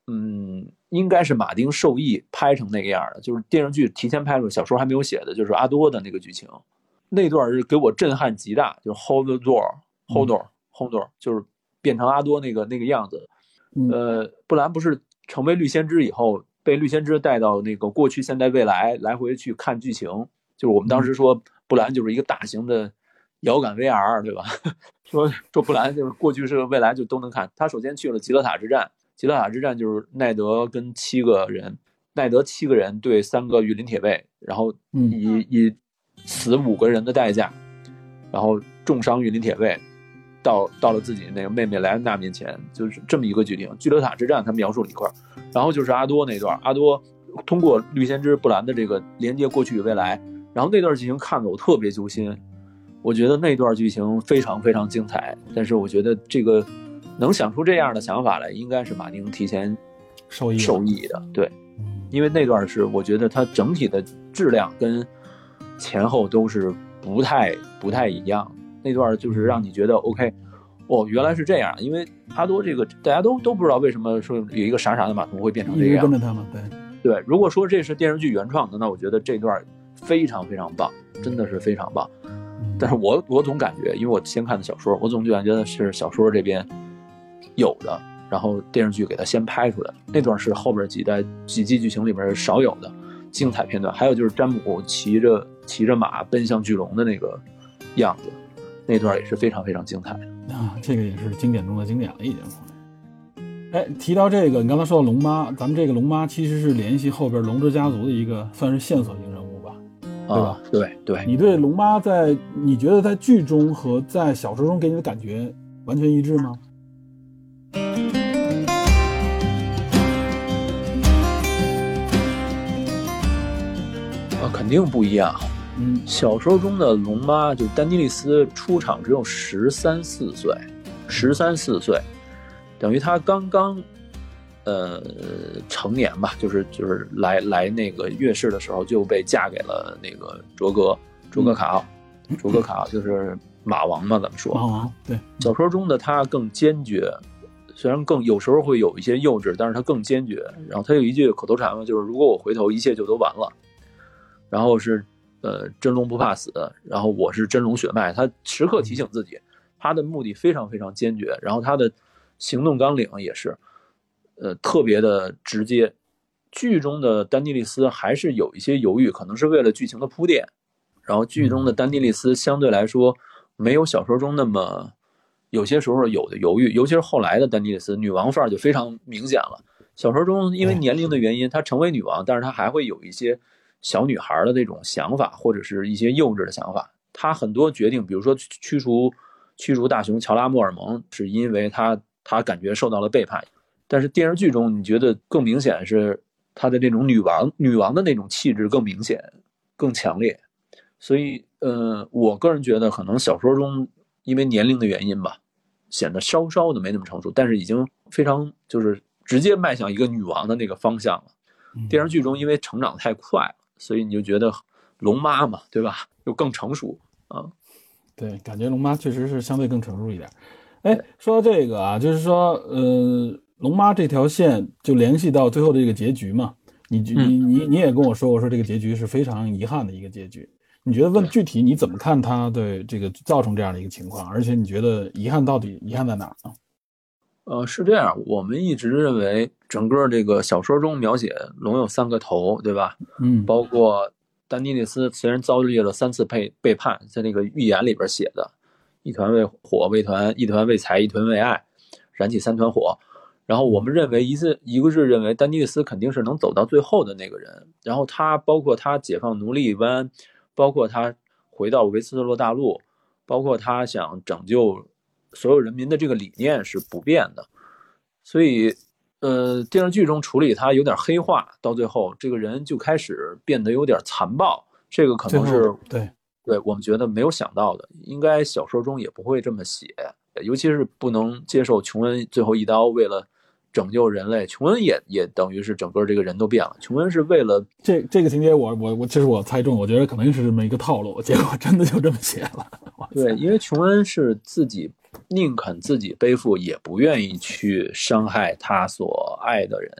嗯，应该是马丁授意拍成那个样的，就是电视剧提前拍出，小说还没有写的，就是阿多的那个剧情，那段是给我震撼极大，就是 hold the door，hold door，hold door，就是变成阿多那个那个样子。
嗯。
呃，布兰不是成为绿先知以后，被绿先知带到那个过去、现在、未来来回去看剧情，就是我们当时说布兰就是一个大型的遥感 VR，对吧？<laughs> 说说布兰就是过去是未来就都能看。他首先去了极乐塔之战，极乐塔之战就是奈德跟七个人，奈德七个人对三个御林铁卫，然后
嗯
以以死五个人的代价，然后重伤御林铁卫，到到了自己那个妹妹莱安娜面前，就是这么一个剧情。巨德塔之战他描述了一块儿，然后就是阿多那段，阿多通过绿先知布兰的这个连接过去与未来，然后那段剧情看的我特别揪心，我觉得那段剧情非常非常精彩。但是我觉得这个能想出这样的想法来，应该是马丁提前
受益
受益的，对。
嗯
因为那段是我觉得它整体的质量跟前后都是不太不太一样。那段就是让你觉得 OK，哦，原来是这样。因为阿多这个大家都都不知道为什么说有一个傻傻的马童会变成这样。
跟着他们，对，
对，如果说这是电视剧原创的，那我觉得这段非常非常棒，真的是非常棒。
嗯
但是我我总感觉，因为我先看的小说，我总感觉得是小说这边有的，然后电视剧给它先拍出来，那段是后边几代几季剧情里面少有的精彩片段。还有就是詹姆骑着骑着马奔向巨龙的那个样子，那段也是非常非常精彩的。
啊，这个也是经典中的经典了，已经。哎，提到这个，你刚才说到龙妈，咱们这个龙妈其实是联系后边龙之家族的一个算是线索性人物吧？对吧
啊，对对，
你对龙妈在你觉得在剧中和在小说中给你的感觉完全一致吗？
啊，肯定不一样。
嗯
小说中的龙妈就丹尼利斯出场只有十三四岁，十三四岁，等于她刚刚呃成年吧，就是就是来来那个月事的时候就被嫁给了那个卓格卓格卡奥，卓格卡奥就是马王嘛，咱们说。
马王对，
小说中的他更坚决，虽然更有时候会有一些幼稚，但是他更坚决。然后他有一句口头禅嘛，就是如果我回头，一切就都完了。然后是呃真龙不怕死，然后我是真龙血脉，他时刻提醒自己，他的目的非常非常坚决，然后他的行动纲领也是呃特别的直接。剧中的丹尼利斯还是有一些犹豫，可能是为了剧情的铺垫。然后剧中的丹尼利斯相对来说没有小说中那么，有些时候有的犹豫，尤其是后来的丹尼利斯女王范儿就非常明显了。小说中因为年龄的原因，她成为女王，但是她还会有一些小女孩的那种想法，或者是一些幼稚的想法。她很多决定，比如说驱驱除驱逐大雄乔拉莫尔蒙，是因为她她感觉受到了背叛。但是电视剧中，你觉得更明显是她的那种女王女王的那种气质更明显、更强烈。所以，呃，我个人觉得可能小说中因为年龄的原因吧，显得稍稍的没那么成熟，但是已经非常就是直接迈向一个女王的那个方向了。电视剧中因为成长太快了，所以你就觉得龙妈嘛，对吧？又更成熟啊。
对，感觉龙妈确实是相对更成熟一点。哎，说到这个啊，就是说，呃，龙妈这条线就联系到最后的这个结局嘛。你你你你也跟我说过，说这个结局是非常遗憾的一个结局。你觉得问具体你怎么看他对这个造成这样的一个情况？而且你觉得遗憾到底遗憾在哪儿呢？
呃，是这样，我们一直认为整个这个小说中描写龙有三个头，对吧？
嗯，
包括。丹尼利斯虽然遭遇了三次背背叛，在那个预言里边写的，一团为火，为团一团为财，一团为爱，燃起三团火。然后我们认为一次一个是认为丹尼利斯肯定是能走到最后的那个人。然后他包括他解放奴隶湾，包括他回到维斯特洛大陆，包括他想拯救所有人民的这个理念是不变的。所以。呃，电视剧中处理他有点黑化，到最后这个人就开始变得有点残暴，这个可能是
对
对我们觉得没有想到的，应该小说中也不会这么写，尤其是不能接受琼恩最后一刀为了拯救人类，琼恩也也等于是整个这个人都变了，琼恩是为了
这这个情节，我我我其实我猜中，我觉得可能是这么一个套路，结果真的就这么写了，
对，因为琼恩是自己。宁肯自己背负，也不愿意去伤害他所爱的人。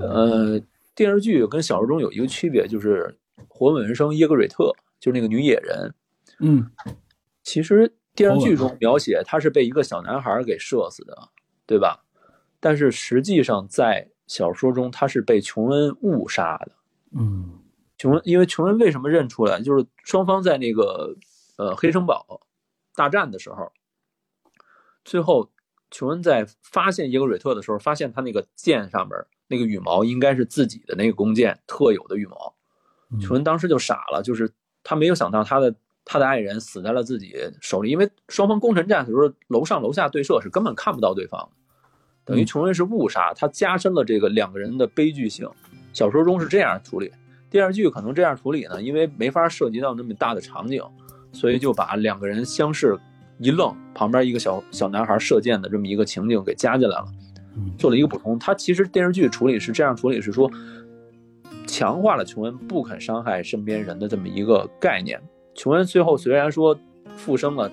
呃，电视剧跟小说中有一个区别，就是活本人生耶格瑞特，就是那个女野人。
嗯，
其实电视剧中描写她是被一个小男孩给射死的，对吧？但是实际上在小说中，他是被琼恩误杀的。
嗯，
琼恩因为琼恩为什么认出来？就是双方在那个呃黑城堡大战的时候。最后，琼恩在发现耶格瑞特的时候，发现他那个剑上面那个羽毛应该是自己的那个弓箭特有的羽毛。琼恩当时就傻了，就是他没有想到他的他的爱人死在了自己手里，因为双方攻城战的时候，楼上楼下对射是根本看不到对方，等于琼恩是误杀，他加深了这个两个人的悲剧性。小说中是这样处理，电视剧可能这样处理呢，因为没法涉及到那么大的场景，所以就把两个人相视。一愣，旁边一个小小男孩射箭的这么一个情景给加进来了，做了一个补充。他其实电视剧处理是这样处理，是说强化了琼恩不肯伤害身边人的这么一个概念。琼恩最后虽然说复生了，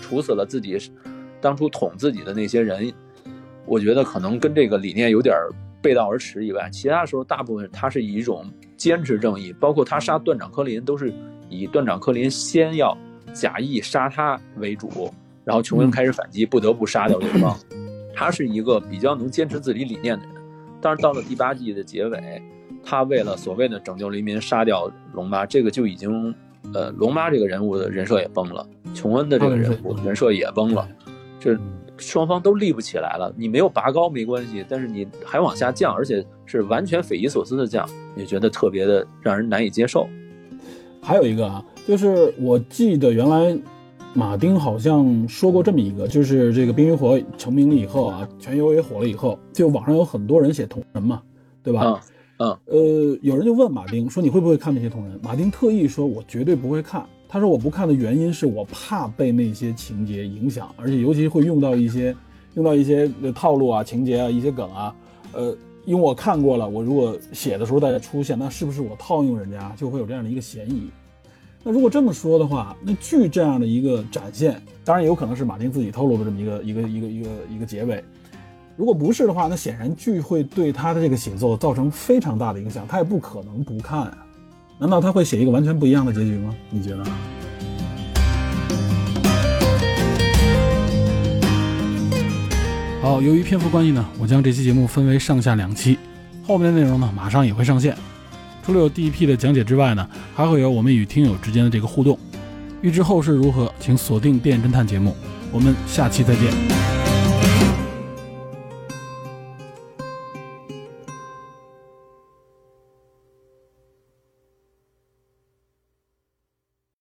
处死了自己当初捅自己的那些人，我觉得可能跟这个理念有点背道而驰以外，其他时候大部分他是以一种坚持正义，包括他杀断掌科林都是以断掌科林先要。假意杀他为主，然后琼恩开始反击，不得不杀掉对方。他是一个比较能坚持自己理念的人，但是到了第八季的结尾，他为了所谓的拯救黎民，杀掉龙妈，这个就已经，呃，龙妈这个人物的人设也崩了，琼恩的这个人物人设也崩了，这双方都立不起来了。你没有拔高没关系，但是你还往下降，而且是完全匪夷所思的降，你觉得特别的让人难以接受。
还有一个啊。就是我记得原来马丁好像说过这么一个，就是这个《冰与火》成名了以后啊，《全游》也火了以后，就网上有很多人写同人嘛，对吧？
嗯，
呃，有人就问马丁说你会不会看那些同人？马丁特意说我绝对不会看。他说我不看的原因是我怕被那些情节影响，而且尤其会用到一些用到一些套路啊、情节啊、一些梗啊。呃，因为我看过了，我如果写的时候大家出现，那是不是我套用人家，就会有这样的一个嫌疑？那如果这么说的话，那剧这样的一个展现，当然也有可能是马丁自己透露的这么一个一个一个一个一个结尾。如果不是的话，那显然剧会对他的这个写作造成非常大的影响，他也不可能不看。难道他会写一个完全不一样的结局吗？你觉得？好，由于篇幅关系呢，我将这期节目分为上下两期，后面的内容呢马上也会上线。除了有第一批的讲解之外呢，还会有我们与听友之间的这个互动。预知后事如何，请锁定电影侦探节目。我们下期再见。